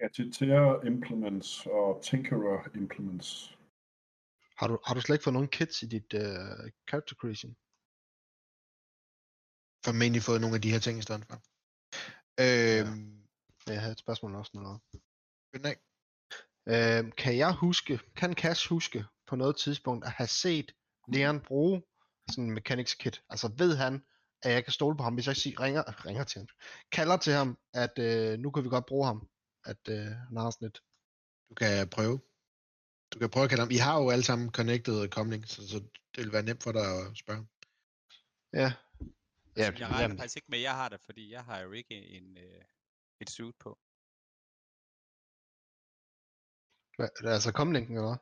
Agitator implements og Tinkerer implements. Har du, har du slet ikke fået nogen kits i dit uh, character creation? Formentlig fået nogle af de her ting i stedet for. Øh, Ja, Jeg havde et spørgsmål også noget. nej. Øh, kan jeg huske, kan Cash huske på noget tidspunkt at have set Leon bruge sådan en mechanics kit? Altså ved han, at jeg kan stole på ham, hvis jeg siger, ringer, ringer til ham, kalder til ham, at øh, nu kan vi godt bruge ham, at øh, han har sådan et. Du kan prøve. Du kan prøve at kalde ham. I har jo alle sammen connected comlink, så, så det vil være nemt for dig at spørge. Ja. Ja, Altså, jeg regner jamen, faktisk ikke med, at jeg har det, fordi jeg har jo ikke en, øh, et suit på. hvad, er det altså komlinken eller hvad?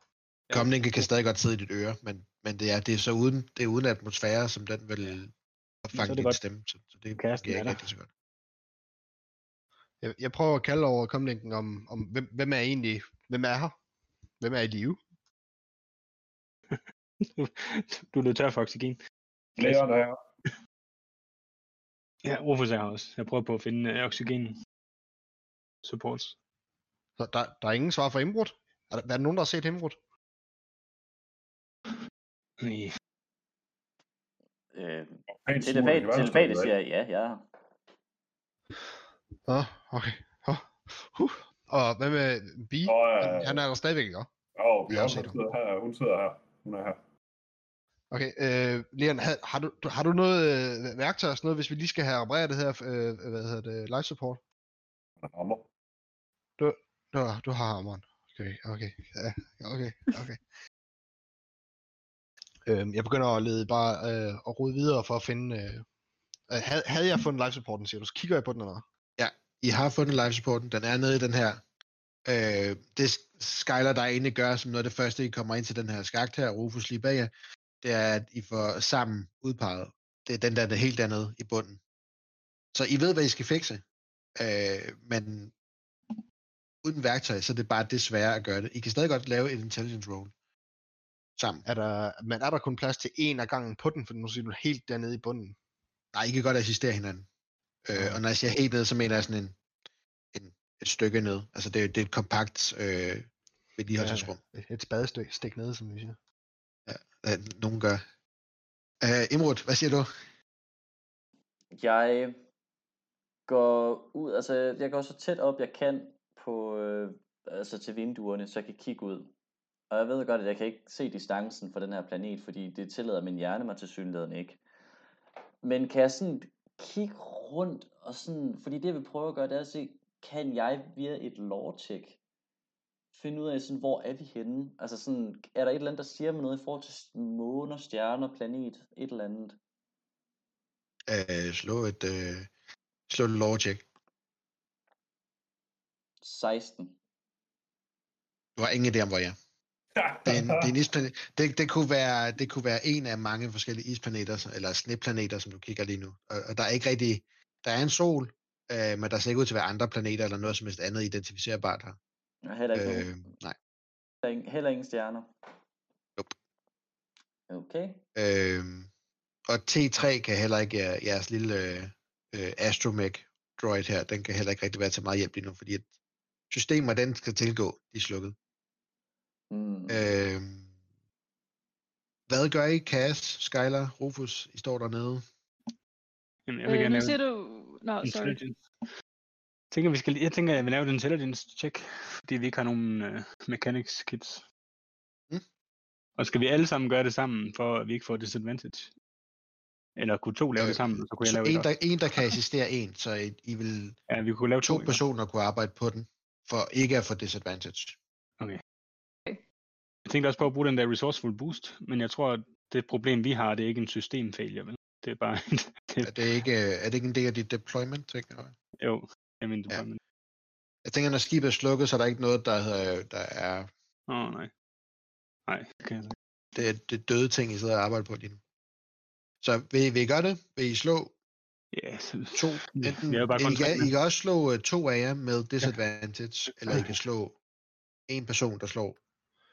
Ja, Comlinket kan stadig godt sidde i dit øre, men, men det, er, det er så uden, det er uden atmosfære, som den vil opfange det din godt. stemme, så, så det er ikke der. rigtig så godt. Jeg, jeg prøver at kalde over komlinken om, om hvem, hvem er egentlig, hvem er her? Hvem er i live? du er løbet tør for oxygen. Lægeren er her. Ja, Rufus er her også. Jeg prøver på at finde øh, oxygen supports. Så der, der er ingen svar for indbrud? Er der, er der nogen, der har set indbrud? Nej. Øh, telefatet ikke? siger, ja, her. Nå, okay. Oh. Huh. Og hvad med Bi? Nå, ja, Han, ja. han er der stadigvæk, ikke? Åh, har Bjørn, set hun ham. sidder her. Hun sidder her. Hun er her. Okay, øh, Leon, har, har, du, du- har du noget øh, værktøj og sådan noget, hvis vi lige skal have repareret det her, øh, hvad hedder det, live support? Hammer. Du, du har hammeren. Okay, okay, ja, okay, okay. øhm, jeg begynder at lede bare øh, at rode videre for at finde... Øh, øh, havde, havde jeg fundet live supporten, siger du, så kigger jeg på den eller hvad? I har fundet live supporten, den er nede i den her. Øh, det Skyler, der egentlig gør, som noget af det første, I kommer ind til den her skagt her, Rufus lige bag jer, det er, at I får sammen udpeget. Det er den der, der er helt dernede i bunden. Så I ved, hvad I skal fikse. Øh, men uden værktøj, så er det bare det svære at gøre det. I kan stadig godt lave et intelligence roll sammen. Er der, men er der kun plads til en af gangen på den, for nu siger du helt dernede i bunden? Nej, I kan godt assistere hinanden. Øh, og når jeg siger helt ned, så mener jeg sådan en, en, et stykke ned. Altså det, er- det er et kompakt øh, vedligeholdelsesrum. Et- Et spadestik stik nede, som vi siger at Nogen gør. Uh, Imrud, hvad siger du? Jeg går ud, altså jeg går så tæt op jeg kan på, øh, altså til vinduerne, så jeg kan kigge ud. Og jeg ved godt, at jeg kan ikke se distancen for den her planet, fordi det tillader min hjerne mig til synligheden ikke. Men kan jeg sådan kigge rundt, og sådan, fordi det vi prøver at gøre, det er at se, kan jeg via et lore-check finde ud af, sådan, hvor er vi henne? Altså sådan, er der et eller andet, der siger mig noget i forhold til måner, stjerner, planet, et eller andet? Øh, slå et, øh, slå et law check. 16. Du har ingen idé om, hvor jeg er. Det, er en, det, er en isplanet. Det, det, kunne være, det kunne være en af mange forskellige isplaneter, eller sneplaneter, som du kigger lige nu. Og, og der er ikke rigtig... Der er en sol, øh, men der ser ikke ud til at være andre planeter, eller noget som helst andet identificerbart her. Jeg har heller ikke Øh, nogen. nej. Heller ingen, heller ingen stjerner. Nope. Okay. Øh, og T3 kan heller ikke jer- jeres lille øh, astromech droid her, den kan heller ikke rigtig være til meget hjælp lige nu, fordi at systemer, den skal tilgå, de er slukket. Mm. Øh, hvad gør I, Cass, Skylar, Rufus? I står dernede. Jamen, jeg vil Øh, gerne nu lave siger du... Nå, sorry. Jeg tænker, vi skal, jeg tænker, jeg vil lave et intelligence check, fordi vi ikke har nogen uh, mechanics kits. Mm. Og skal vi alle sammen gøre det sammen, for at vi ikke får disadvantage? Eller kunne to lave det Øh, sammen, så kunne jeg Så lave en det der, også? en, der kan assistere en, så I, I vil Ja, vi kunne lave to. to personer kunne arbejde på den, for ikke at få disadvantage. Jeg tænkte også på at bruge den der resourceful boost, men jeg tror, at det problem, vi har, det er ikke en system failure, vel? Det er bare et, det, Er det ikke, er det ikke en del af dit deployment? Tænker jeg? jo, jeg mener, Ja. ja. jeg tænker, når skibet er slukket, så er der ikke noget, der, der er åh oh, nej. Nej, det kan jeg det, er det døde ting, I sidder og arbejder på lige nu. Så vil, vil I gøre det? Vil I slå Ja, så, to? Enten, jo bare I, kan, I kan også slå uh, to af jer med disadvantage, ja. eller I kan slå en person, der slår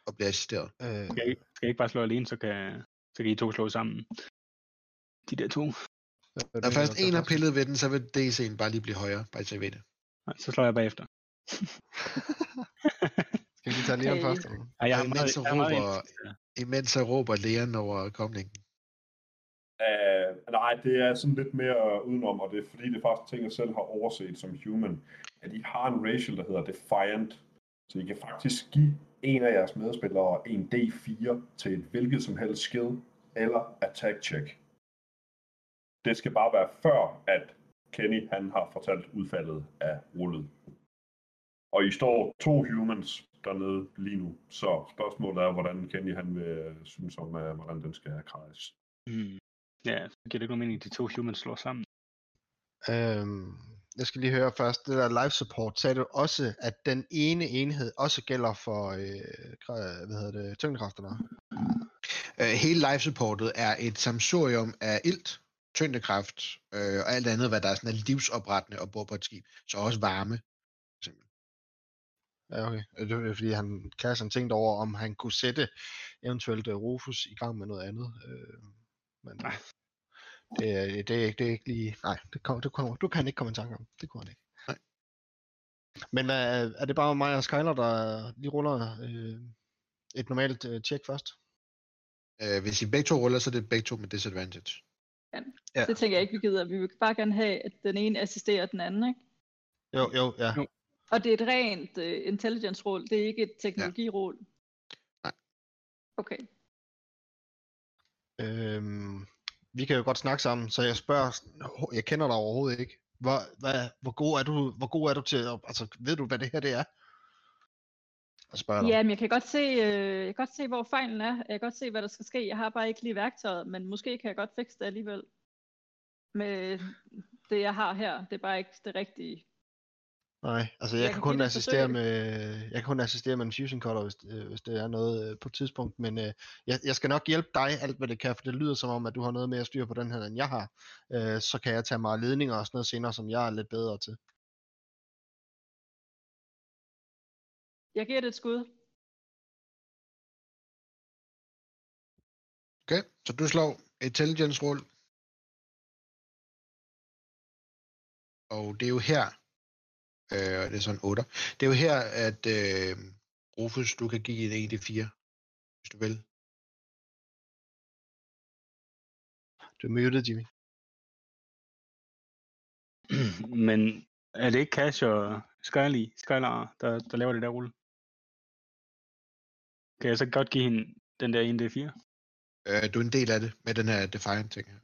og bliver assisteret. Øh, skal, jeg, ikke- skal jeg ikke bare slå alene, så kan, så kan I to slå sammen. De der to. Når først en har pillet ved den, så vil DC'en bare lige blive højere, bare så ved det. Nej, så slår jeg bagefter. Skal vi lige tage Leon Okay. først? Ej, jeg har meget, imens så jeg har meget råber, imens så råber Leon over komningen. Uh, nej, det er sådan lidt mere udenom, og det er fordi, det er faktisk ting, jeg selv har overset som human, at I har en racial, der hedder Defiant. Så I kan faktisk give en af jeres medspillere en D4 til et hvilket som helst skill eller attack check. Det skal bare være før, at Kenny han har fortalt udfaldet af rullet. Og I står to humans dernede lige nu, så spørgsmålet er, hvordan Kenny han vil synes om, uh, hvordan den skal krejes. Mm. Ja, så giver det ikke nogen mening, at de to humans slår sammen. Øhm, jeg skal lige høre først, det der live support, sagde du også, at den ene enhed også gælder for, øh, hvad hedder det, tyngdekræfterne? Uh, hele live supportet er et samsurium af ilt, tyngdekraft øh, og alt andet, hvad der er sådan er livsoprettende og bor på et skib. Så også varme. for eksempel. Ja, okay. Øh, Det er fordi, han Kassen tænkte over, om han kunne sætte eventuelt uh, Rufus i gang med noget andet. Øh, men Nej. det, er, det, er ikke, det er ikke lige... Nej, det, kom, det kommer, du kan ikke komme i tanke om. Det kunne han ikke. Nej. Men hvad, er det bare mig og Skyler, der lige ruller øh, et normalt øh, check først? Uh, hvis I begge to ruller, så er det begge to med disadvantage. Ja. Det tænker jeg ikke, vi gider. Vi vil bare gerne have, at den ene assisterer den anden, ikke? Jo, jo, ja. Jo. Og det er et rent uh, intelligence-råd, det er ikke et teknologiråd. Nej. Okay. Øhm, vi kan jo godt snakke sammen, så jeg spørger, jeg kender dig overhovedet ikke. Hvor, hvad, hvor, god er du, hvor god er du til, at, altså ved du, hvad det her det er? Jeg spørger dig. Ja, men jeg kan godt se, øh, jeg kan godt se, hvor fejlen er. Jeg kan godt se, hvad der skal ske. Jeg har bare ikke lige værktøjet, men måske kan jeg godt fikse det alligevel. Med det, jeg har her. Det er bare ikke det rigtige. Nej, altså jeg, Jeg kan kan kun assistere med, jeg kan kun assistere med en fusion cutter, hvis, øh, hvis det er noget øh, på et tidspunkt, men øh, jeg, jeg skal nok hjælpe dig alt, hvad det kan, for det lyder som om, at du har noget mere styr på den her, end jeg har. Øh, så kan jeg tage mig af ledninger og sådan noget senere, som jeg er lidt bedre til. Jeg giver det et skud. Okay, så du slår intelligence roll. Og det er jo her, øh, det er sådan 8. Det er jo her, at øh, Rufus, du kan give en 1d4, hvis du vil. Du er muted, Jimmy. Men er det ikke Cash og Skyly, Skylar, der, der laver det der rulle? Kan jeg så godt give hende den der 1D4? Øh, du er en del af det med den her Defiant ting her.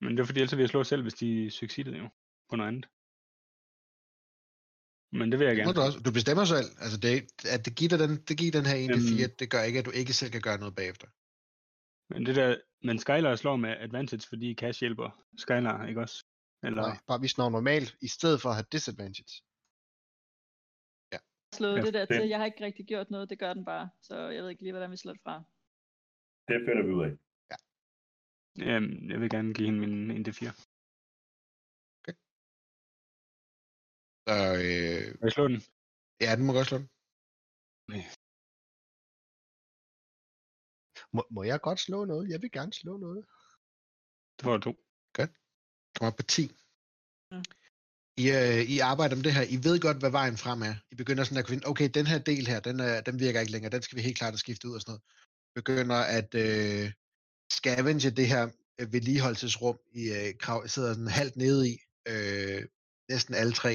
Men det er fordi, ellers vil jeg slå selv, hvis de succedede jo på noget andet. Men det vil jeg gerne. du, også, du bestemmer selv. Altså det, at det giver dig den, det giver den her 1d4, Øhm. det gør ikke, at du ikke selv kan gøre noget bagefter. Men det der, men Skylar slår med advantage, fordi Cash hjælper Skylar, ikke også? Eller, Nej, bare vi slår normalt, i stedet for at have disadvantage. Slået Ja, det der til. Jeg har ikke rigtig gjort noget. Det gør den bare. Så jeg ved ikke lige, hvordan vi slår det fra. Det finder vi ud af. Øhm, jeg vil gerne give hende min 1D4. Så øh, Vil jeg slå den? ja, den må godt slå den. Må, må jeg godt slå noget? Jeg vil gerne slå noget. Det får du to. Kommer op på 10. I, øh, I arbejder om det her. I ved godt, hvad vejen frem er. I begynder sådan at kunne finde, okay, den her del her, den, er, den virker ikke længere. Den skal vi helt klart have skiftet ud og sådan noget. Begynder at øh, scavenge det her øh, vedligeholdelsesrum, I øh, krav, sidder sådan halvt nede i. Øh, næsten alle tre.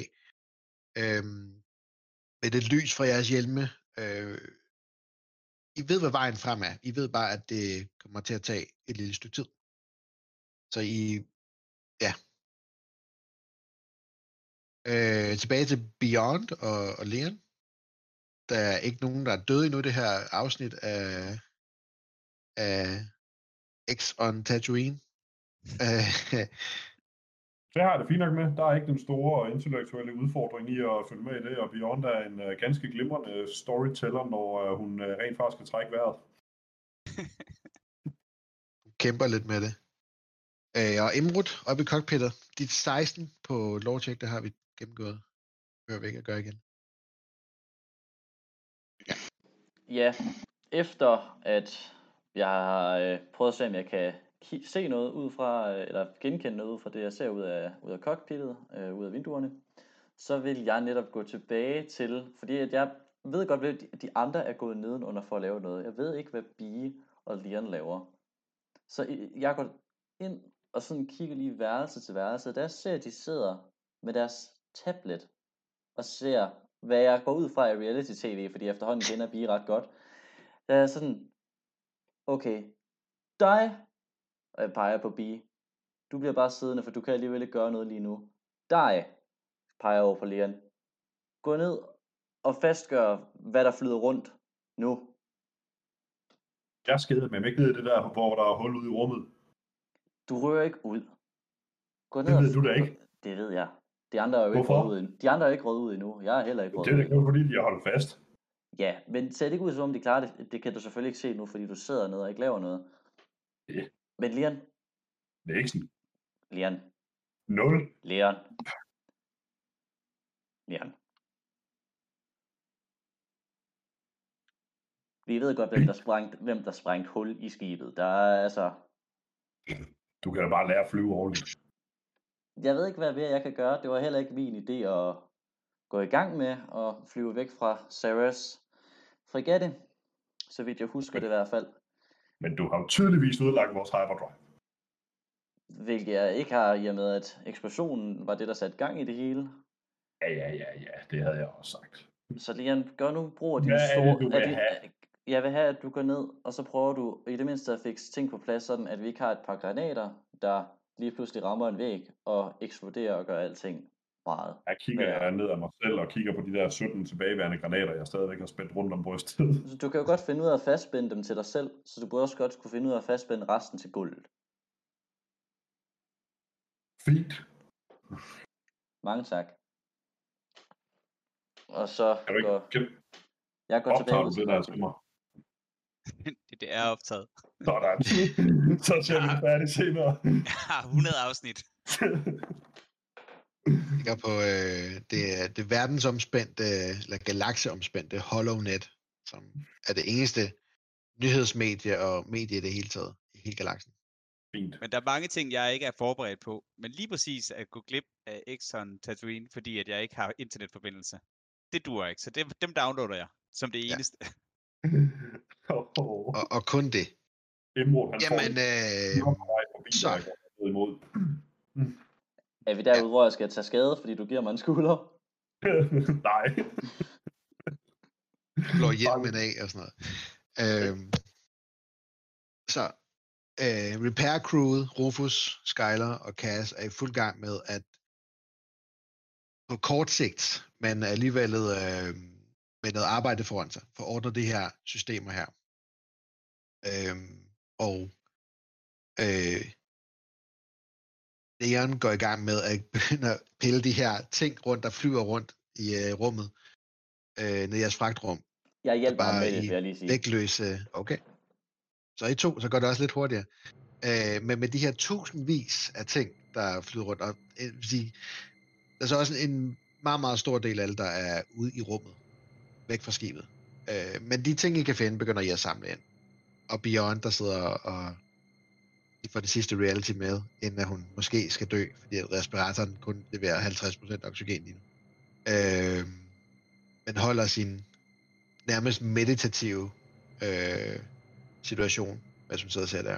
Øh, med det lys fra jeres hjelme. Øh, I ved, hvad vejen frem er. I ved bare, at det kommer til at tage et lille stykke tid. Så I, ja. Øh, tilbage til Beyond og, og Leon. Der er ikke nogen, der er døde endnu det her afsnit af, af X on Tatooine. Øh, Det har jeg det fint nok med. Der er ikke den store intellektuelle udfordring i at følge med i det, og Beyond er en uh, ganske glimrende storyteller, når uh, hun uh, rent faktisk kan trække vejret. kæmper lidt med det. Øh, og Imrud oppe i cockpittet. De 16 på lovcheck, der har vi gennemgået. Hører vi ikke at gøre igen. Ja, efter at jeg har øh, prøvet at se, om jeg kan ki- se noget ud fra, øh, eller genkende noget ud fra det, jeg ser ud af, ud af cockpittet, øh, ud af vinduerne, så vil jeg netop gå tilbage til, fordi at jeg ved godt, at de- andre er gået nedenunder for at lave noget. Jeg ved ikke, hvad Bie og Leon laver. Så øh, jeg går ind og sådan kigger lige værelse til værelse. Der ser jeg, at de sidder med deres tablet og ser, hvad jeg går ud fra i reality-tv, fordi efterhånden kender Bie ret godt. Der er sådan, okay, dig, og jeg peger på Bie, du bliver bare siddende, for du kan alligevel ikke gøre noget lige nu. Dig, peger over på Leon. Gå ned og fastgør, hvad der flyder rundt nu. Jeg skeder med ikke ned i det der, hvor der er hul ude i rummet. Du rører ikke ud. Gå Det og ved f- du da ikke. Det ved jeg. De andre er jo ikke Hvorfor? røget ud endnu. De andre er ikke røget ud endnu. Jeg er heller ikke røget Det er ud da endnu. kun fordi, de har holdt fast. Ja, men ser det ikke ud som om de klarer det? Det kan du selvfølgelig ikke se nu, fordi du sidder nede og ikke laver noget. Ja. Men Leon, Det er ikke sådan. Leon, Nul. Leon. Leon. Vi ved godt, hvem der, sprang, hvem der sprængte hul i skibet. Der er altså... Du kan da bare lære at flyve ordentligt. Jeg ved ikke, hvad mere jeg kan gøre. Det var heller ikke min idé at gå i gang med og flyve væk fra Sarahs frigate. Så vidt jeg husker det i hvert fald. Men du har jo tydeligvis ødelagt vores hyperdrive. Hvilket jeg ikke har i og med, at eksplosionen var det, der satte gang i det hele. Ja, ja, ja, ja. Det havde jeg også sagt. Så Leon, gør nu brug af dine Hvad er det, store... du vil din- have? Jeg vil have, at du går ned, og så prøver du i det mindste at fikse ting på plads, sådan at vi ikke har et par granater, der lige pludselig rammer en væg og eksploderer og gør alting meget. Jeg kigger Ja. ja. ned af mig selv og kigger på de der 17 tilbageværende granater, jeg stadigvæk har spændt rundt om brystet. Så du kan jo godt finde ud af at fastspænde dem til dig selv, så du burde også godt kunne finde ud af at fastspænde resten til gulvet. Fint. Mange tak. Og så Kan du ikke, går kan, jeg går optager tilbage du til det der til mig? det, det er optaget. Sådan. Så ser vi det færdigt senere. Jeg har 100 afsnit. ligger på øh, det, er- det verdensomspændte, eller galakseomspændte HollowNet, som er det eneste nyhedsmedie og medie i det hele taget, i hele galaksen. Fint. Men der er mange ting, jeg ikke er forberedt på. Men lige præcis at gå glip af Exxon Tatooine, fordi at jeg ikke har internetforbindelse. Det duer ikke, så det, dem downloader jeg som det Ja. eneste. Oh, Og, og kun det. Imrud, han Jamen, får øh, så. imod. Er vi derude, hvor jeg skal tage skade, fordi du giver mig en skulder? Nej. slår hjelmen af og sådan noget. Øhm, så øh, repair crewet, Rufus, Skyler og Cass er i fuld gang med at på kort sigt, men alligevel øh, med noget arbejde foran sig, for at ordne de her systemer her. Øhm, og øh, Leon går i gang med at begynde at pille de her ting rundt, der flyver rundt i øh, rummet, øh, nede i jeres fragtrum Jeg hjælper ham bare med det, vil jeg lige sige. vægtløse... Okay. Så i to, så går det også lidt hurtigere. Øh, men med de her tusindvis af ting, der flyder rundt, og øh, vil sige, der er så også en meget, meget stor del af det, der er ude i rummet, væk fra skibet. Øh, men de ting, I kan finde, begynder I at samle ind. Og Beyond, der sidder og for det sidste reality med, inden at hun måske skal dø, fordi at respiratoren kun leverer 50% oxygen lige nu. Øh, men holder sin nærmest meditative øh, situation, hvad som sidder og ser der.